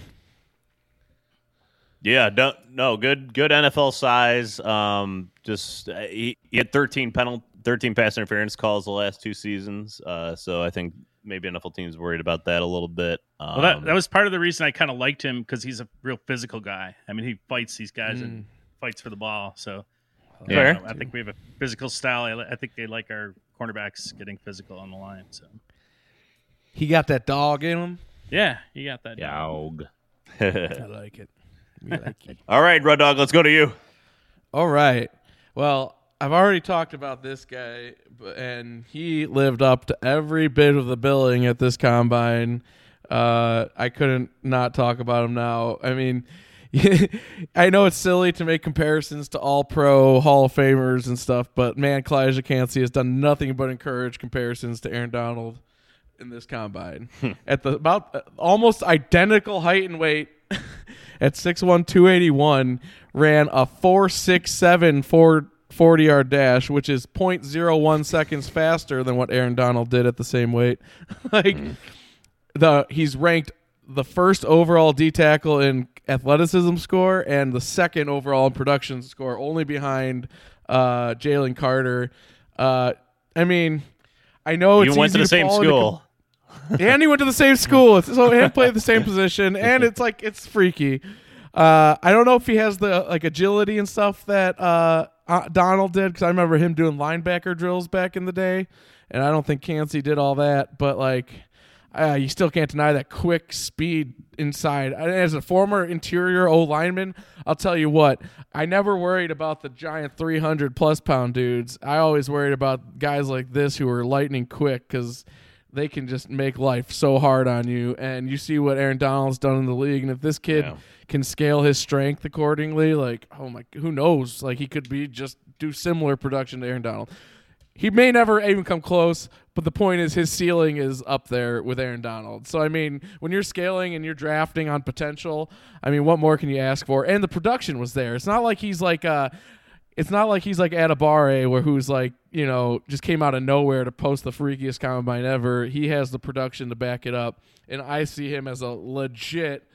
Yeah, don't, no, good, good NFL size. Um, just uh, he, he had 13 penalty, 13 pass interference calls the last two seasons. Uh, so I think maybe NFL teams worried about that a little bit. Um, Well, that, that was part of the reason I kind of liked him because he's a real physical guy. I mean, he fights these guys Mm. and fights for the ball. So Fair. you know, I think we have a physical style. I, I think they like our cornerbacks getting physical on the line. So He got that dog in him. yeah, he got that. Dog. I like it. We like it. All right, Red Dog, let's go to you. All right. Well, I've already talked about this guy, and he lived up to every bit of the billing at this combine. Uh, I couldn't not talk about him now. I mean, I know it's silly to make comparisons to all pro Hall of Famers and stuff, but man, Kalijah Kancey has done nothing but encourage comparisons to Aaron Donald in this combine. At the about uh, almost identical height and weight at 6'1", 281, ran a 4.67 4 40 yard dash, which is 0.01 seconds faster than what Aaron Donald did at the same weight. like the he's ranked the first overall D tackle in athleticism score and the second overall in production score, only behind uh, Jalen Carter. Uh, I mean, I know you went to the same into school. and he went to the same school, so and played the same position, and it's like it's freaky. Uh, I don't know if he has the like agility and stuff that uh, uh, Donald did because I remember him doing linebacker drills back in the day, and I don't think Kancey did all that. But like, uh, you still can't deny that quick speed inside. As a former interior O lineman, I'll tell you what, I never worried about the giant 300 plus pound dudes. I always worried about guys like this who are lightning quick because they can just make life so hard on you. And you see what Aaron Donald's done in the league, and if this kid Yeah. Can scale his strength accordingly, like oh my, who knows? Like he could be just do similar production to Aaron Donald. He may never even come close, but the point is his ceiling is up there with Aaron Donald. So I mean, when you're scaling and you're drafting on potential, I mean, what more can you ask for? And the production was there. It's not like he's like uh it's not like he's like Adabare where who's like, you know, just came out of nowhere to post the freakiest combine ever. He has the production to back it up. And I see him as a legit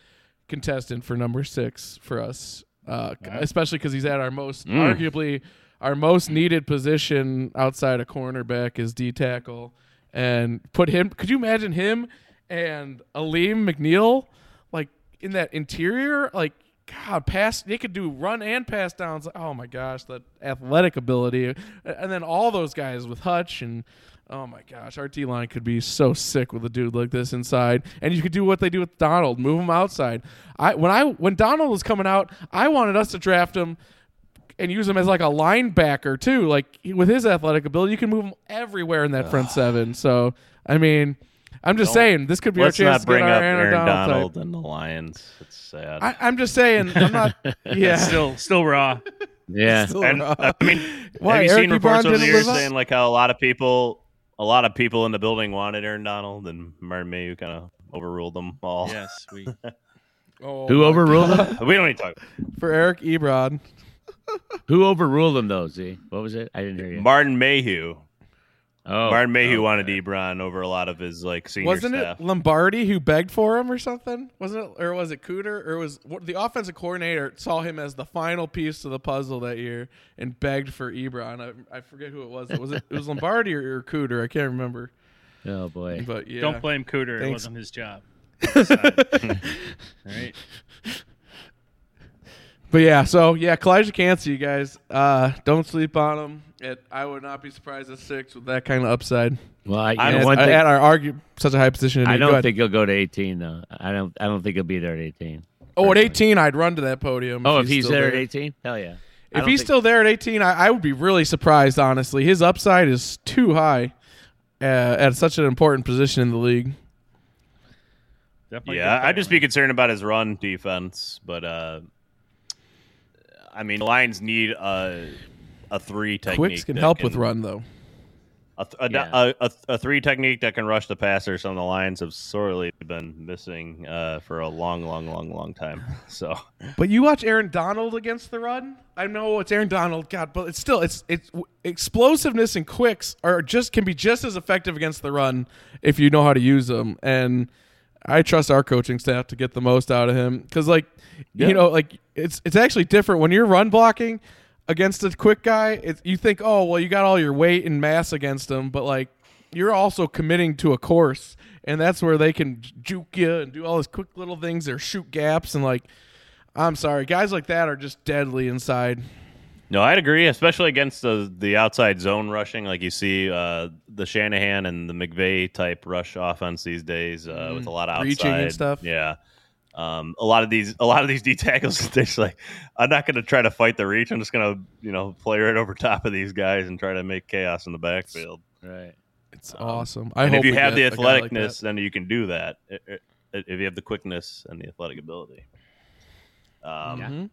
contestant for number six for us. Uh, especially because he's at our most arguably our most needed position outside of cornerback is D tackle, and put him. Could you imagine him and Alim McNeill like in that interior? Like God, pass. They could do run and pass downs. Oh my gosh, that athletic ability, and then all those guys with Hutch and. Oh my gosh, our D line could be so sick with a dude like this inside, and you could do what they do with Donald, move him outside. I when I when Donald was coming out, I wanted us to draft him and use him as like a linebacker too. Like with his athletic ability, you can move him everywhere in that front ah. seven. So I mean, I'm just Don't- saying this could be our Let's chance not to bring get our up Aaron, Aaron Donald. Donald and the Lions. It's sad. I, I'm just saying. I'm not. yeah. Still, still raw. Yeah. Still and raw. I mean, Why, have you Eric seen reports Ebron over the years saying like how a lot of people, a lot of people in the building wanted Aaron Donald, and Martin Mayhew kind of overruled them all. Yes, we. Oh, Who overruled God. him? we don't need to talk. for Eric Ebron? Who overruled them though? Z, what was it? I didn't hear you. Martin Mayhew. Oh, Martin Mayhew okay. wanted Ebron over a lot of his like senior Wasn't staff. it Lombardi who begged for him or something? Wasn't it, or was it Cooter? Or was what, the offensive coordinator saw him as the final piece to the puzzle that year and begged for Ebron? I, I forget who it was. Was it? It was Lombardi or, or Cooter? I can't remember. Oh boy. But yeah, Don't blame Cooter. It wasn't his job. All right. But yeah, so yeah, Kalijah Kancey, you guys, uh, don't sleep on him. It, I would not be surprised at six with that kind of upside. Well, I, you I know, And one thing, at our argue such a high position. I don't think he'll go to 18 though. I don't. I don't think he'll be there at 18. Oh, at 18, I'd run to that podium. Oh, if he's still there at 18, hell yeah. If he's think- still there at 18, I, I would be really surprised, honestly. His upside is too high uh, at such an important position in the league. Definitely Yeah, I'd just be concerned about his run defense, but uh, I mean, the Lions need a a three technique. Quicks can that help with run, though. A, th- a, Yeah. a, a, a three technique that can rush the passer. Some of the Lions have sorely been missing uh, for a long, long, long, long time. So But you watch Aaron Donald against the run. I know it's Aaron Donald, God, but it's still it's it's explosiveness and quicks are just can be just as effective against the run if you know how to use them. And I trust our coaching staff to get the most out of him because, like, Yeah. you know, like it's it's actually different when you're run blocking against a quick guy. It's, you think, oh, well, you got all your weight and mass against him, but like you're also committing to a course, and that's where they can juke you and do all these quick little things or shoot gaps and like. I'm sorry, guys like that are just deadly inside. No, I'd agree, especially against the the outside zone rushing, like you see uh, the Shanahan and the McVay type rush offense these days uh, with a lot of outside Reaching and stuff. Yeah. Um, a lot of these, a lot of these D tackles, they're just like, I'm not going to try to fight the reach. I'm just going to, you know, play right over top of these guys and try to make chaos in the backfield. Right. It's awesome. I and if you have the get a guy like athleticness, then you can do that. I- I- If you have the quickness and the athletic ability. Um, Mhm.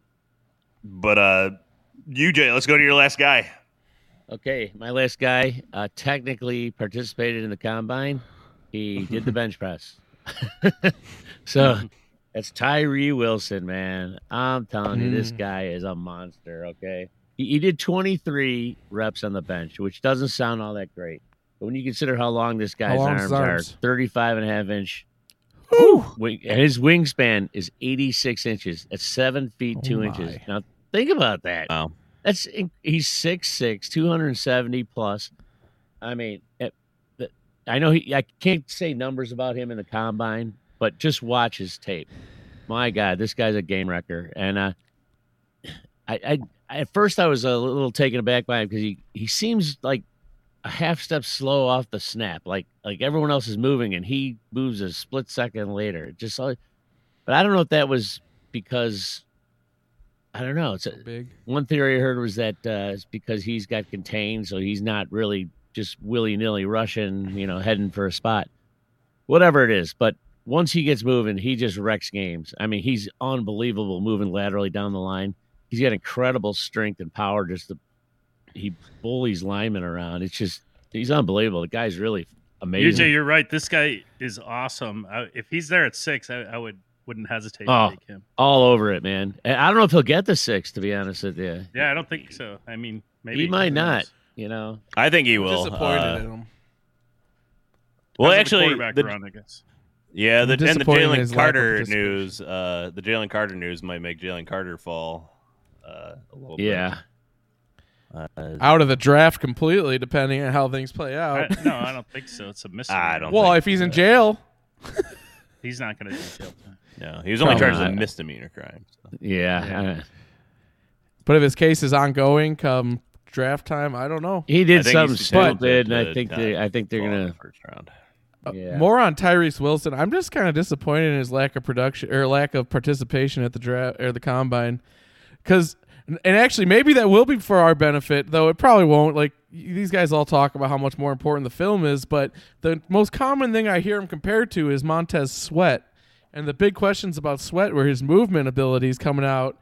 But uh, UJ, let's go to your last guy. Okay, my last guy uh, technically participated in the combine. He did the bench press. so that's Tyree Wilson, man. I'm telling you, this Mm. guy is a monster. Okay, he, he did 23 reps on the bench, which doesn't sound all that great. But when you consider how long this guy's long's arms, his are, arms? 35 and a half inch. And his wingspan is 86 inches. That's seven feet Oh two my. inches. Now think about that. Wow. That's he's 6'6", 270 plus. I mean, it, I know he. I can't say numbers about him in the combine, but just watch his tape. My God, this guy's a game wrecker. And uh, I, I, at first I was a little taken aback by him because he he seems like a half step slow off the snap, like like everyone else is moving and he moves a split second later. Just, but I don't know if that was because. I don't know. It's a, Big. one theory I heard was that uh, it's because he's got contained, so he's not really just willy nilly rushing, you know, heading for a spot. Whatever it is, but once he gets moving, he just wrecks games. I mean, he's unbelievable moving laterally down the line. He's got incredible strength and power. Just to, he bullies linemen around. It's just he's unbelievable. The guy's really amazing. UJ, you're right. This guy is awesome. I, if he's there at six, I, I would wouldn't hesitate Oh. to take him. all over it, man. And I don't know if he'll get the six. To be honest with you, Yeah, I don't think so. I mean, maybe he might not. You know, I think he will. Disappointed Uh, in him. well, Depends the actually, quarterback the- run, I guess. yeah, the, and the Jalen his lack of Carter news, uh, the Jalen Carter news might make Jalen Carter fall uh, a little yeah. bit. Uh, Out of the draft completely, depending on how things play I, out. no, I don't think so. It's a mystery. I don't well, think if he's in jail, He's not going to do jail time. No, he was only Probably charged with not. misdemeanor crime. so. Yeah, uh, but if his case is ongoing come draft time, I don't know. he I did think something he's talented stupid, and I think not they, I think they're fall in gonna. first round. Uh, Yeah. More on Tyrese Wilson. I'm just kind of disappointed in his lack of production or lack of participation at the draft or the combine, because and actually maybe that will be for our benefit, though it probably won't. Like these guys all talk about how much more important the film is, but the most common thing I hear him compared to is Montez Sweat, and the big questions about Sweat were his movement abilities coming out.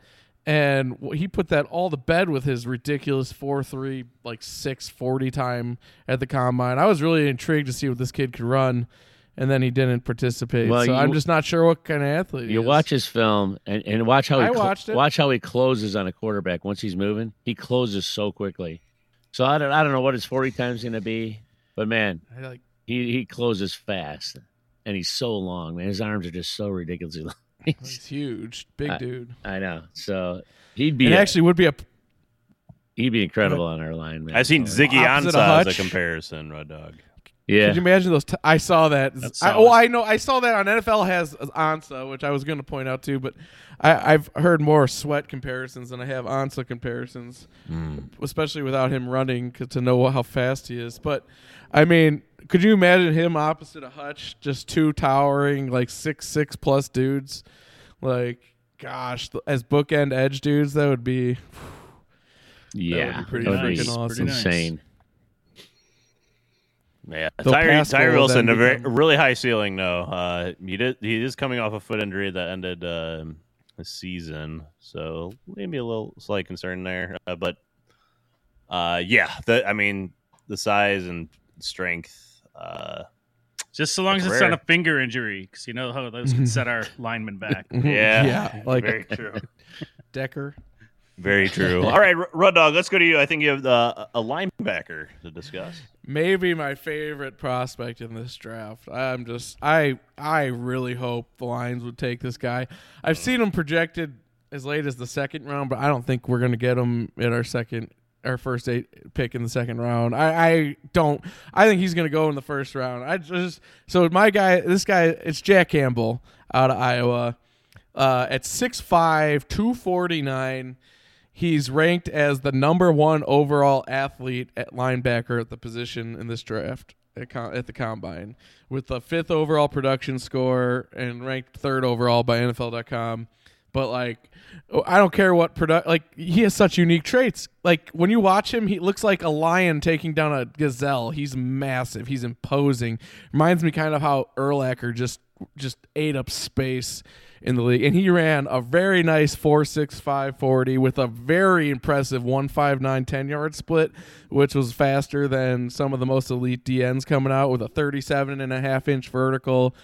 And he put that all to bed with his ridiculous four three like six forty time at the combine. I was really intrigued to see what this kid could run, and then he didn't participate. Well, so you- I'm just not sure what kind of athlete. he You watch his film and, and watch how he I watched it. watch how he closes on a quarterback once he's moving. He closes so quickly. So I don't I don't know what his forty times going to be, but man, I like he he closes fast and he's so long. Man, his arms are just so ridiculously long. he's huge, big I- dude. I know. So he'd be It a- actually would be a he'd be incredible on our line, man. I've seen So, Ziggy Opposite Ansah as a comparison, Red Dog. Yeah, Could you imagine those? T- I saw that. I, oh, I know. I saw that on NFL has Ansah, which I was going to point out too. But I, I've heard more sweat comparisons than I have Ansah comparisons, hmm. especially without him running 'cause to know how fast he is. But I mean, could you imagine him opposite of Hutch, just two towering like six six plus dudes? Like, gosh, as bookend edge dudes, that would be. yeah, pretty that would be freaking awesome. Pretty nice. insane. Yeah, They'll Tyree, Tyree Wilson, a very, really high ceiling though. Uh, he did, he is coming off a foot injury that ended uh, the season, so maybe a little slight concern there. Uh, but uh, yeah, the, I mean the size and strength. Uh, Just so long as That's it's not a finger injury, because you know how those can mhm. set our linemen back. yeah, yeah, like very true. Decker. Very true. All right, R- Rud Dog, let's go to you. I think you have the, a linebacker to discuss. maybe my favorite prospect in this draft. I'm just I I really hope the Lions would take this guy. I've mm. seen him projected as late as the second round, but I don't think we're gonna get him in our second our first eight pick in the second round. I, I don't I think he's gonna go in the first round. I just so my guy this guy it's Jack Campbell out of Iowa. Uh, at 6'5", 249. He's ranked as the number one overall athlete at linebacker at the position in this draft at, com- at the combine, with the fifth overall production score and ranked third overall by NFL.com. But like, oh, I don't care what product. Like, he has such unique traits. Like when you watch him, he looks like a lion taking down a gazelle. He's massive. He's imposing. Reminds me kind of how Urlacher just just ate up space in the league. And he ran a very nice 4.65 40 with a very impressive 159 10 yard split, which was faster than some of the most elite DNs coming out with a 37 and a half inch vertical,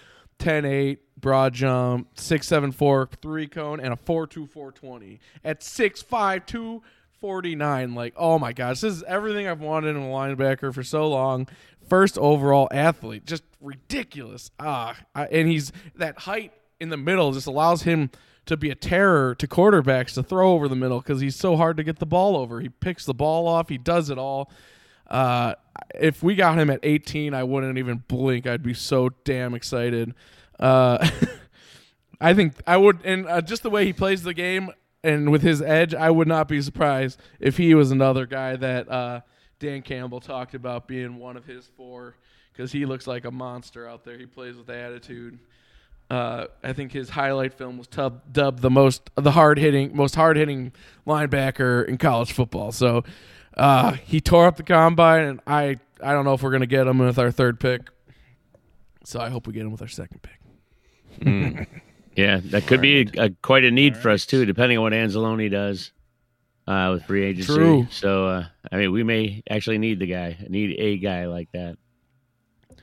10 8 broad jump, 674 three cone, and a 4.2 420 at 6'5 249. Like, oh my gosh, this is everything I've wanted in a linebacker for so long. First overall athlete, just ridiculous. Ah, and he's that height in the middle just allows him to be a terror to quarterbacks to throw over the middle because he's so hard to get the ball over. He picks the ball off. He does it all. Uh, if we got him at 18, I wouldn't even blink. I'd be so damn excited. Uh, I think I would, and uh, just the way he plays the game and with his edge, I would not be surprised if he was another guy that uh, Dan Campbell talked about being one of his four because he looks like a monster out there. He plays with attitude. Uh, I think his highlight film was tub- dubbed the most the hard hitting most hard hitting linebacker in college football. So uh, he tore up the combine, and I I don't know if we're gonna get him with our third pick. So I hope we get him with our second pick. Yeah, that could be a, quite a need for us too, depending on what Anzalone does uh, with free agency. True. So, uh, I mean, we may actually need the guy, need a guy like that.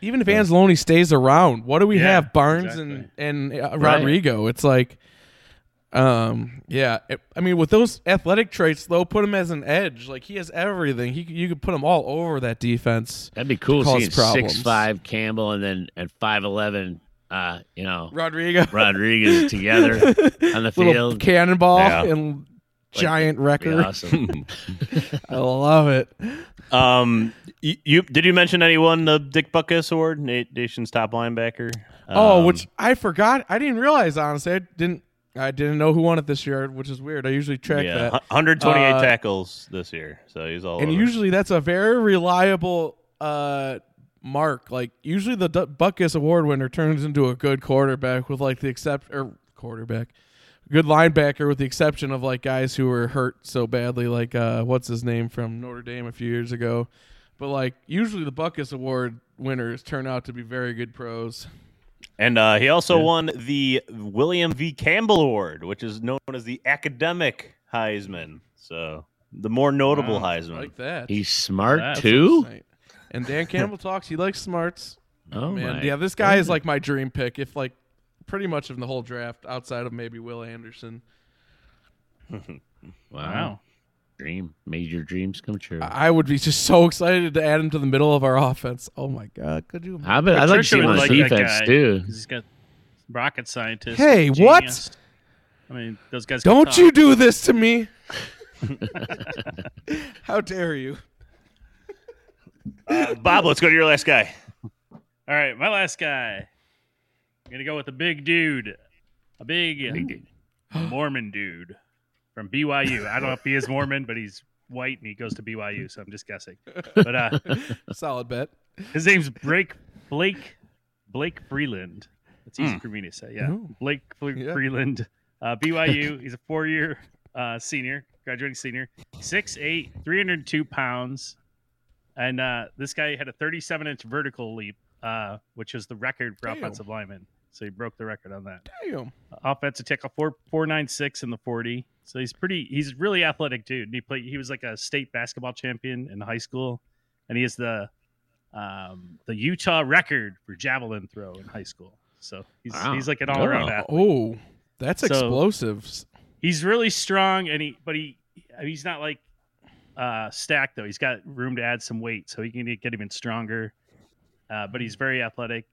Even if Anzalone stays around, what do we Yeah, have? Barnes exactly. and and uh, Right. Rodrigo. It's like, um, yeah. It- I mean, with those athletic traits, though, put him as an edge. Like he has everything. He you could put him all over that defense. That'd be cool Cause seeing problems. six five Campbell and then at five eleven, uh, you know, Rodrigo, Rodriguez together on the little field. cannonball Yeah. and giant Be wrecker. awesome. I love it. Um, you, you did you mention anyone the Dick Butkus Award, Na- nation's top linebacker? oh, Um, which I forgot. I didn't realize honestly. I didn't. I didn't know who won it this year, which is weird. I usually track yeah, that. 128 Uh, tackles this year, so he's all and over. usually that's a very reliable uh mark like usually the D- Butkus award winner turns into a good quarterback with like the except or quarterback good linebacker with the exception of like guys who were hurt so badly like uh what's his name from notre dame a few years ago but like usually the Butkus award winners turn out to be very good pros And uh, he also won the William V. Campbell Award, which is known as the academic Heisman. So the more notable Wow. Heisman. like that He's smart That's too. Right. and dan campbell talks he likes smarts Oh Man, my yeah, this guy is like my dream pick. If like pretty much in the whole draft, outside of maybe Will Anderson. wow. Wow. Dream made your dreams come true. I I would be just so excited to add him to the middle of our offense. Oh my god, could you? I bet I'd like to see Patricia him on like defense guy, too. 'cause He's got rocket scientist. Hey, what? I mean, those guys. Don't talk. you do this to me? How dare you? Uh, Bob, let's go to your last guy. All right, my last guy. I'm gonna go with a big dude, a big Mormon dude from BYU. I don't know if he is Mormon, but he's white and he goes to BYU, so I'm just guessing. But uh, Solid bet. his name's Blake Blake Blake Freeland. It's easy for me to say. Yeah, Ooh. Blake Fre- Yeah. Freeland, uh, BYU. He's a four-year uh, senior, graduating senior. 6'8", 302 pounds, and uh, this guy had a 37-inch vertical leap, uh, which is the record for Damn. offensive lineman. So he broke the record on that. Damn. Offensive tackle four four nine six in the forty. So he's pretty. He's really athletic dude. And he played. He was like a state basketball champion in high school, and he has the um, the Utah record for javelin throw in high school. So he's Wow. he's like an all around Oh. athlete. Oh, that's So- explosives. He's really strong, and he but he he's not like uh, stacked though. He's got room to add some weight, so he can get even stronger. Uh, but he's very athletic,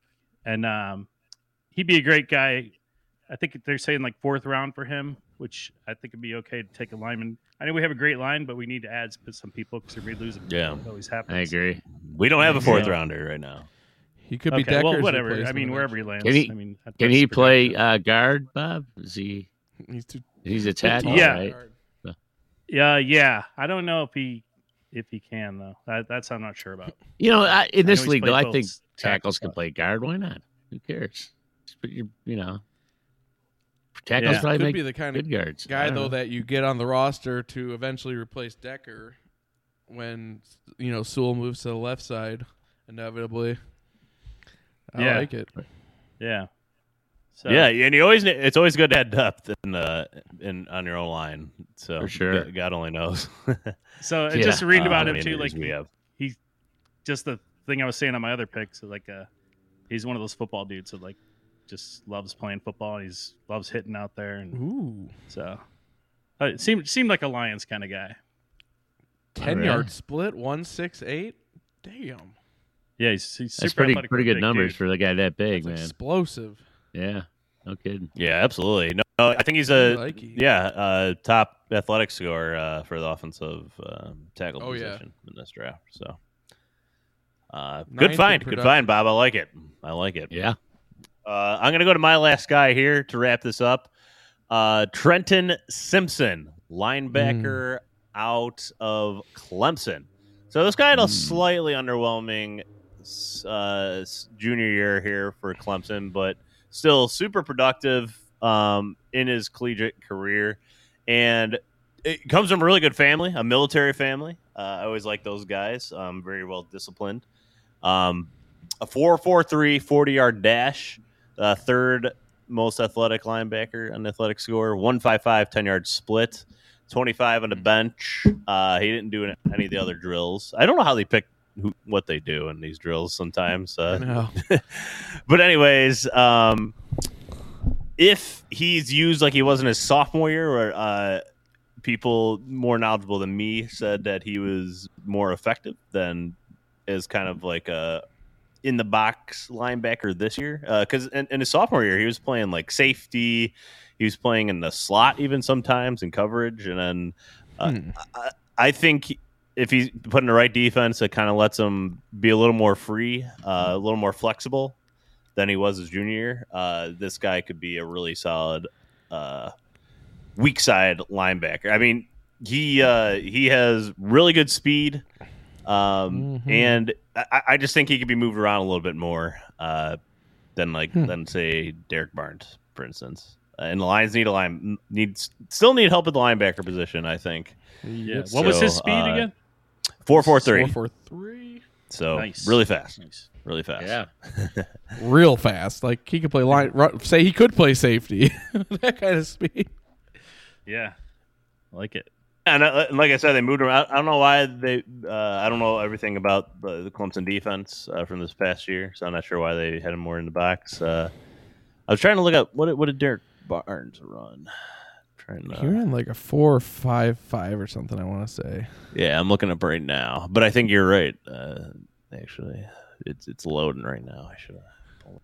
and um, he'd be a great guy. I think they're saying like fourth round for him, which I think would be okay to take a lineman. I know we have a great line, but we need to add sp- some people because we lose them. Yeah. it always happens. I agree. We don't have a fourth Yeah. rounder right now. He could be Okay, Decker's well, whatever. I mean, wherever he lands. Can he- I mean, Can he play uh, guard, Bob? Is he? He's too. He's a tackle, Yeah. right? Yeah, yeah. I don't know if he if he can though. That, that's I'm not sure about. You know, I, in I know this league, though, I think s- tackles can play guard. Why not? Who cares? Just put your, you know, tackles Yeah. probably Could make be the kind of guards. Guy though know. that you get on the roster to eventually replace Decker when you know Sewell moves to the left side inevitably. I Yeah. like it. Yeah. So, Yeah, and you always it's always good to have depth in uh in on your own line. So For sure. God, God only knows. So Yeah. just reading Uh, about how him too, like injuries we have. just the thing I was saying on my other picks, like uh, he's one of those football dudes that like just loves playing football. And he's loves hitting out there, and Ooh, so uh, it seemed seemed like a Lions kind of guy. ten really? yard split, one six eight. Damn, Yeah, he's, he's That's pretty pretty good numbers dude. for the guy that big, that's man. explosive. Yeah, no kidding. Yeah, absolutely. No, no, I think he's a like yeah uh, top athletic scorer uh, for the offensive um, tackle Oh, yeah. position in this draft. So uh, good find, good find, Bob. I like it. I like it. Yeah, Uh, I'm going to go to my last guy here to wrap this up. Uh, Trenton Simpson, linebacker out of Clemson. So this guy had a Hmm. slightly underwhelming uh, junior year here for Clemson, but still super productive um, in his collegiate career. And it comes from a really good family, a military family. Uh, I always like those guys. Um, very well disciplined. Um, a 4.43 40 yard dash, uh, third most athletic linebacker on athletic score, 155 10 yard split, 25 on the bench. Uh, he didn't do any of the other drills. I don't know how they pick who, what they do in these drills sometimes. I Uh, know. but anyways, um, if he's used like he was in his sophomore year, where uh, people more knowledgeable than me said that he was more effective than is kind of like a in the box linebacker this year. Because in, in his sophomore year, he was playing like safety. He was playing in the slot even sometimes in coverage, and then uh, Hmm. I, I think if he's put in the right defense, it kind of lets him be a little more free, uh, a little more flexible than he was his junior year. Uh, this guy could be a really solid uh, weak side linebacker. I mean, he uh, he has really good speed, um, Mhm. and I, I just think he could be moved around a little bit more uh, than like Hmm. than say Derrick Barnes, for instance. Uh, and the Lions need a line needs still need help at the linebacker position. I think Yeah. Yep. What was his speed uh, again? four four three. Four four three. So Nice. really fast, Nice. really fast. yeah. Real fast. Like he could play line. ru- Say he could play safety. that kind of speed. Yeah, I like it. And, uh, and like I said, they moved around. I don't know why they. Uh, I don't know everything about the, the Clemson defense uh, from this past year, so I'm not sure why they had him more in the box. Uh, I was trying to look up what did- what did Derrick Barnes run. Trying He ran like a four five five or something. I want to say. yeah, I'm looking up right now, but I think you're right. Uh, actually, it's it's loading right now. I should have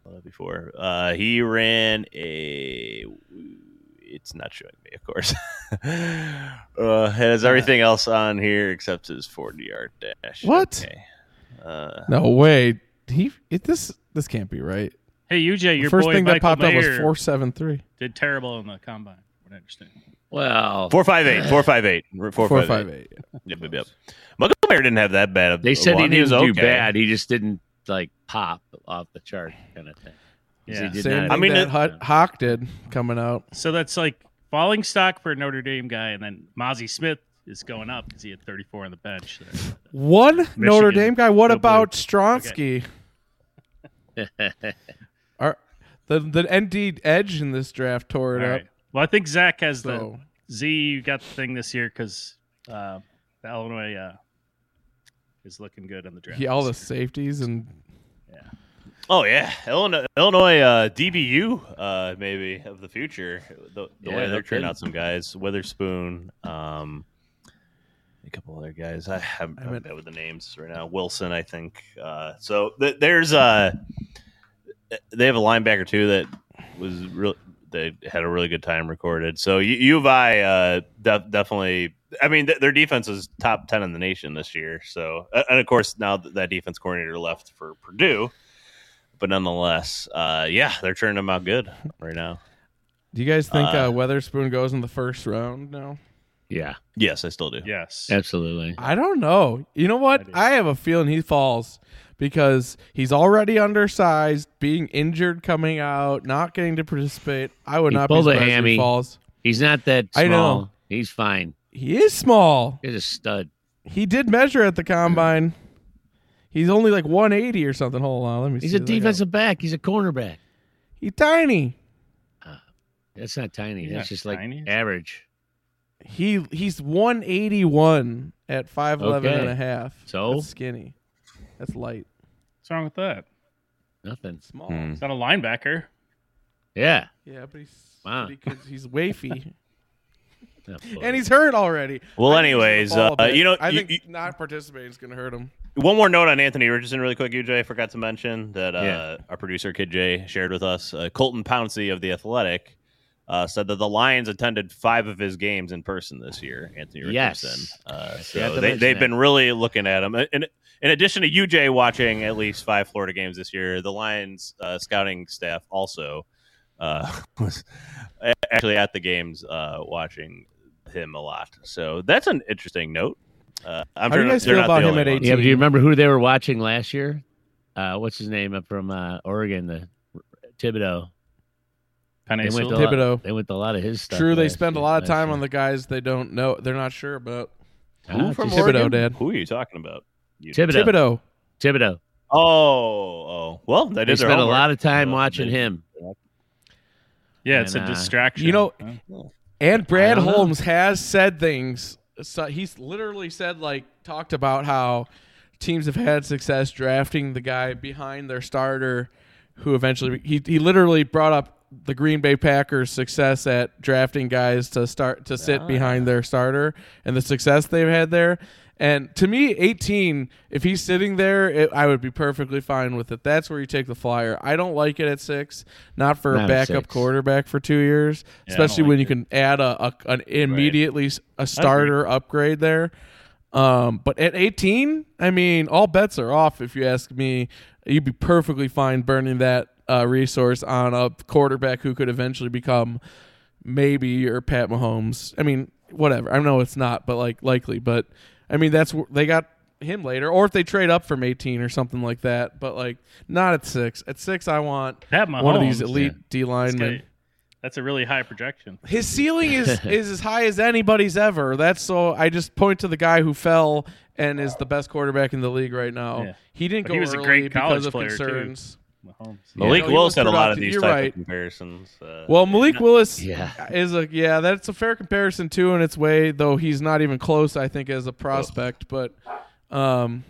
pulled it before. Uh, he ran a. It's not showing me, of course. uh, has everything else on here except his 40 yard dash. What? Okay. Uh, No way. He it, this this can't be right. Hey, UJ, The your first boy thing that Michael popped up was four seven three. did terrible in the combine. What I understand. Well, Four five eight, four five eight, four Four five five eight. eight. Yep, yep, yep. Michael Mayer didn't have that bad. Of they said he one. didn't was do okay. bad. He just didn't like pop off the chart kind of thing. 'Cause Yeah. He did Same not. I mean, that it- Hut- Hawk did coming out. So that's like falling stock for a Notre Dame guy, and then Mozzie Smith is going up because he had 34 on the bench. there. One Notre Dame guy. What Go about Blue. Stronsky? Our, the the ND edge in this draft tore All it up. right. Well, I think Zach has the Z. You got the thing this year because uh, the Illinois uh, is looking good on the draft. he, all the year. safeties and Oh yeah, Illinois, Illinois uh, DBU uh, maybe of the future. The, the Yeah, way they're turning out some guys, Witherspoon, um, a couple other guys. I haven't I I'm bad with the names right now. Wilson, I think. Uh, so th- there's uh, they have a linebacker too that was real. They had a really good time recorded. So U, U of I uh, def- definitely. I mean, th- their defense is top ten in the nation this year. So and of course now that, that defense coordinator left for Purdue but nonetheless, uh, yeah, they're turning them out good right now. Do you guys think uh, Uh, Witherspoon goes in the first round now? yeah, Yes, I still do. Yes. absolutely. I don't know. You know what? I. I have a feeling he falls because he's already undersized, being injured coming out, not getting to participate. I would He not be pulled a surprised if hammy. he falls. He's not that small. I know. He's fine. He is small. He's a stud. He did measure at the combine. He's only like 180 or something. Hold on, let me see. He's a this. I got- defensive back. He's a cornerback. He's tiny. That's not tiny. He's That's not just like average. He he's 181 at 5'11 and a half. So? That's skinny. That's light. What's wrong with that? Nothing. Small. Hmm. He's not a linebacker. Yeah. Yeah, but he's Wow. but he could- he's wafy. And he's hurt already. Well, I think he's gonna anyways, uh, you know, I you- think you- not participating is going to hurt him. One more note on Anthony Richardson, really quick, UJ. I forgot to mention that uh, Yeah. our producer Kid J shared with us. Uh, Colton Pouncy of the Athletic uh, said that the Lions attended five of his games in person this year. Anthony Yes. Richardson. Uh, so they, they've that. been really looking at him. In, in addition to UJ watching at least five Florida games this year, the Lions uh, scouting staff also uh, was actually at the games uh, watching him a lot. So that's an interesting note. Uh, I'm How do you guys feel about him only at ones. 18? Yeah, but do you remember who they were watching last year? Uh, what's his name up from uh, Oregon? The Thibodeaux. They went, to Peninsula. a lot, Thibodeaux. they went to a lot of his stuff. True, they last spend a lot of time year. on the guys they don't know. They're not sure about. Who Ah, from Thibodeaux, Oregon? Dad. Who are you talking about? You- Thibodeaux. Thibodeaux. Thibodeaux. Oh, oh. Well, they They did their spent a lot of time So watching they- him. Yeah, it's And, a uh, distraction. you know- Huh? And Brad don't know. Holmes has said things. So he's literally said like talked about how teams have had success drafting the guy behind their starter, who eventually he he literally brought up the Green Bay Packers' success at drafting guys to start to sit oh, behind their starter and the success they've had there. And to me, 18, if he's sitting there, it, I would be perfectly fine with it. That's where you take the flyer. I don't like it at six, not for Not a backup quarterback for two years, Yeah, especially like when you it. can add a, a an immediately s a starter upgrade there. Um, but at 18, I mean, all bets are off. If you ask me, you'd be perfectly fine burning that uh, resource on a quarterback who could eventually become maybe your Pat Mahomes. I mean, whatever. I know it's not, but like likely. But I mean, that's wh- they got him later, or if they trade up from 18 or something like that. But like, not at six. At six, I want Pat Mahomes. one of these elite yeah. D This linemen. That's a really high projection. His ceiling is is as high as anybody's ever. That's so. I just point to the guy who fell and is the best quarterback in the league right now. Yeah. He didn't But go he was a early great because of concerns. too. Concerns. Mahomes. Malik No, he Willis had a lot of these You're type right. of comparisons. Uh, Well, Malik Willis Yeah. is a yeah, that's a fair comparison too in its way, though he's not even close, I think, as a prospect. But um,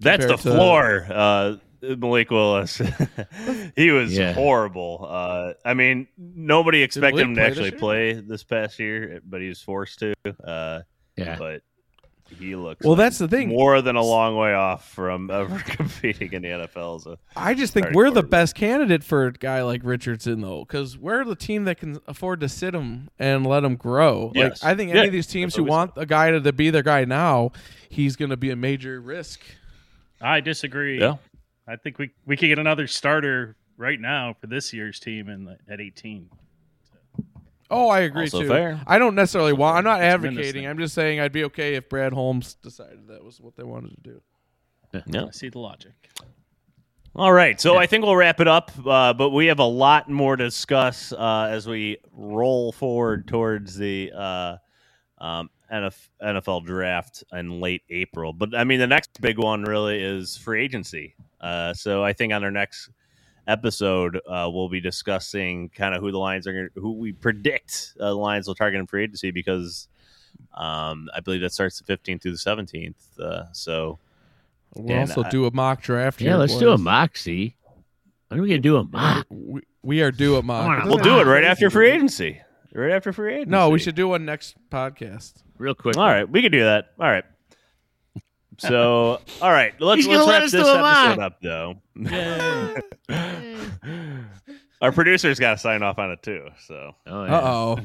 that's the compared to- floor. Uh, Malik Willis, he was Yeah. horrible. Uh, I mean, nobody expected him to play actually this play this past year, but he was forced to. Uh, Yeah. but he looks well, like that's the thing. more than a long way off from ever competing in the NFL. So I just think we're the best candidate for a guy like Richardson, though, because we're the team that can afford to sit him and let him grow. Yes. Like I think any Yeah, of these teams who what we want a guy to, to be their guy now, he's going to be a major risk. I disagree. Yeah. I think we we could get another starter right now for this year's team in the, at 18. Oh, I agree Also too. fair. I don't necessarily want. I'm not advocating. I'm just saying I'd be okay if Brad Holmes decided that was what they wanted to do. yeah. I see the logic. All right, so I think we'll wrap it up, uh, but we have a lot more to discuss uh, as we roll forward towards the uh, um, NFL draft in late April. But I mean, the next big one really is free agency. Uh, so I think on our next episode, uh, we'll be discussing kind of who the Lions are, gonna, who we predict uh, the Lions will target in free agency because um, I believe that starts the 15th through the 17th. Uh, so. We'll also I- do a mock draft. Yeah, here, let's do a boys. moxie. When are we gonna do a mock? We, we are due a mock. We'll do it right after free agency. Right after free agency. No, we should do one next podcast. Real quick. All right, we can do that. All right. So, all right, let's let's let wrap us this episode mock. up, though. Our producer's got to sign off on it too. So Oh, yeah. Uh oh.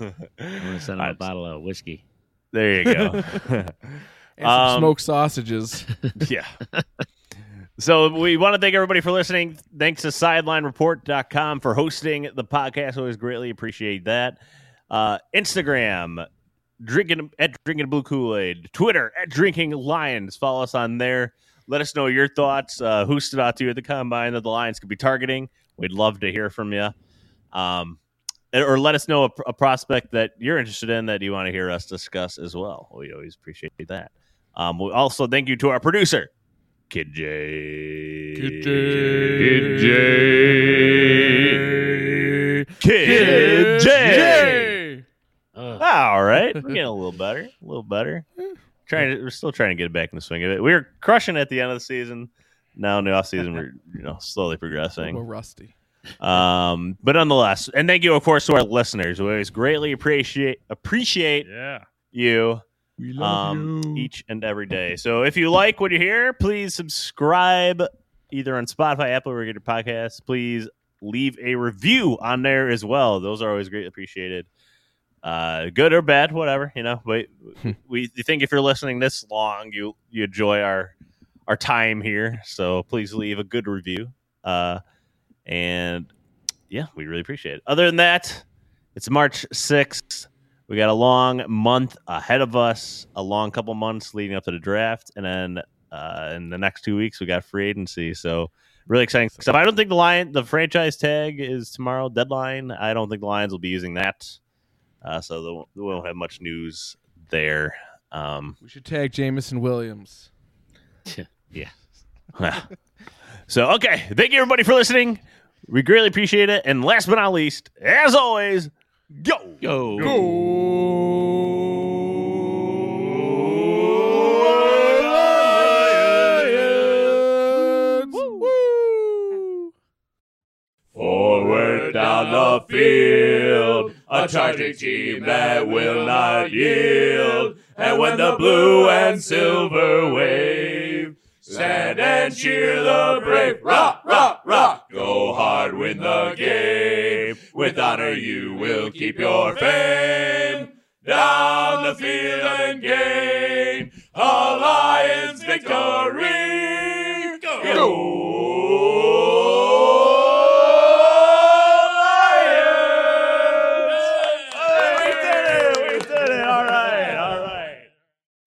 I'm gonna send him a I'm- bottle of whiskey. there you go. And some Um, smoked sausages. yeah. So we want to thank everybody for listening. Thanks to sidelinereport.com for hosting the podcast. Always greatly appreciate that. Uh, Instagram, drinking at drinking blue Kool-Aid. Twitter at drinking lions. Follow us on there. Let us know your thoughts. Uh, who stood out to you at the combine that the Lions could be targeting? We'd love to hear from you. Um, or let us know a, a prospect that you're interested in that you want to hear us discuss as well. We always appreciate that. Um, we also thank you to our producer, Kid J. Kid J. Kid J. All right, we're getting a little better, a little better. Trying to, we're still trying to get back in the swing of it. We were crushing at the end of the season. Now in the off season, we're you know slowly progressing. We're rusty. Um, but nonetheless, and thank you, of course, to our listeners. We always greatly appreciate appreciate Yeah. you We um, each and every day. So if you like what you hear, please subscribe either on Spotify, Apple, or get your podcast. Please leave a review on there as well. Those are always greatly appreciated. Uh, good or bad, whatever you know. But we think if you're listening this long, you you enjoy our our time here. So please leave a good review. Uh, and yeah, we really appreciate it. Other than that, it's March sixth. We got a long month ahead of us, a long couple months leading up to the draft, and then uh, in the next two weeks we got free agency. So really exciting stuff. I don't think the lion, the franchise tag is tomorrow deadline. I don't think the Lions will be using that, uh, so they won't, won't have much news there. Um, We should tag Jameson Williams. Yeah. so okay, thank you everybody for listening. We greatly appreciate it. And last but not least, as always, go Go. Forward down the field, a charging team that will not yield. And when the blue and silver wave, stand and cheer the brave. Rock, rock, rock, go hard, win the game. With honor you will keep your fame. Down the field and gain a Lions victory. Go!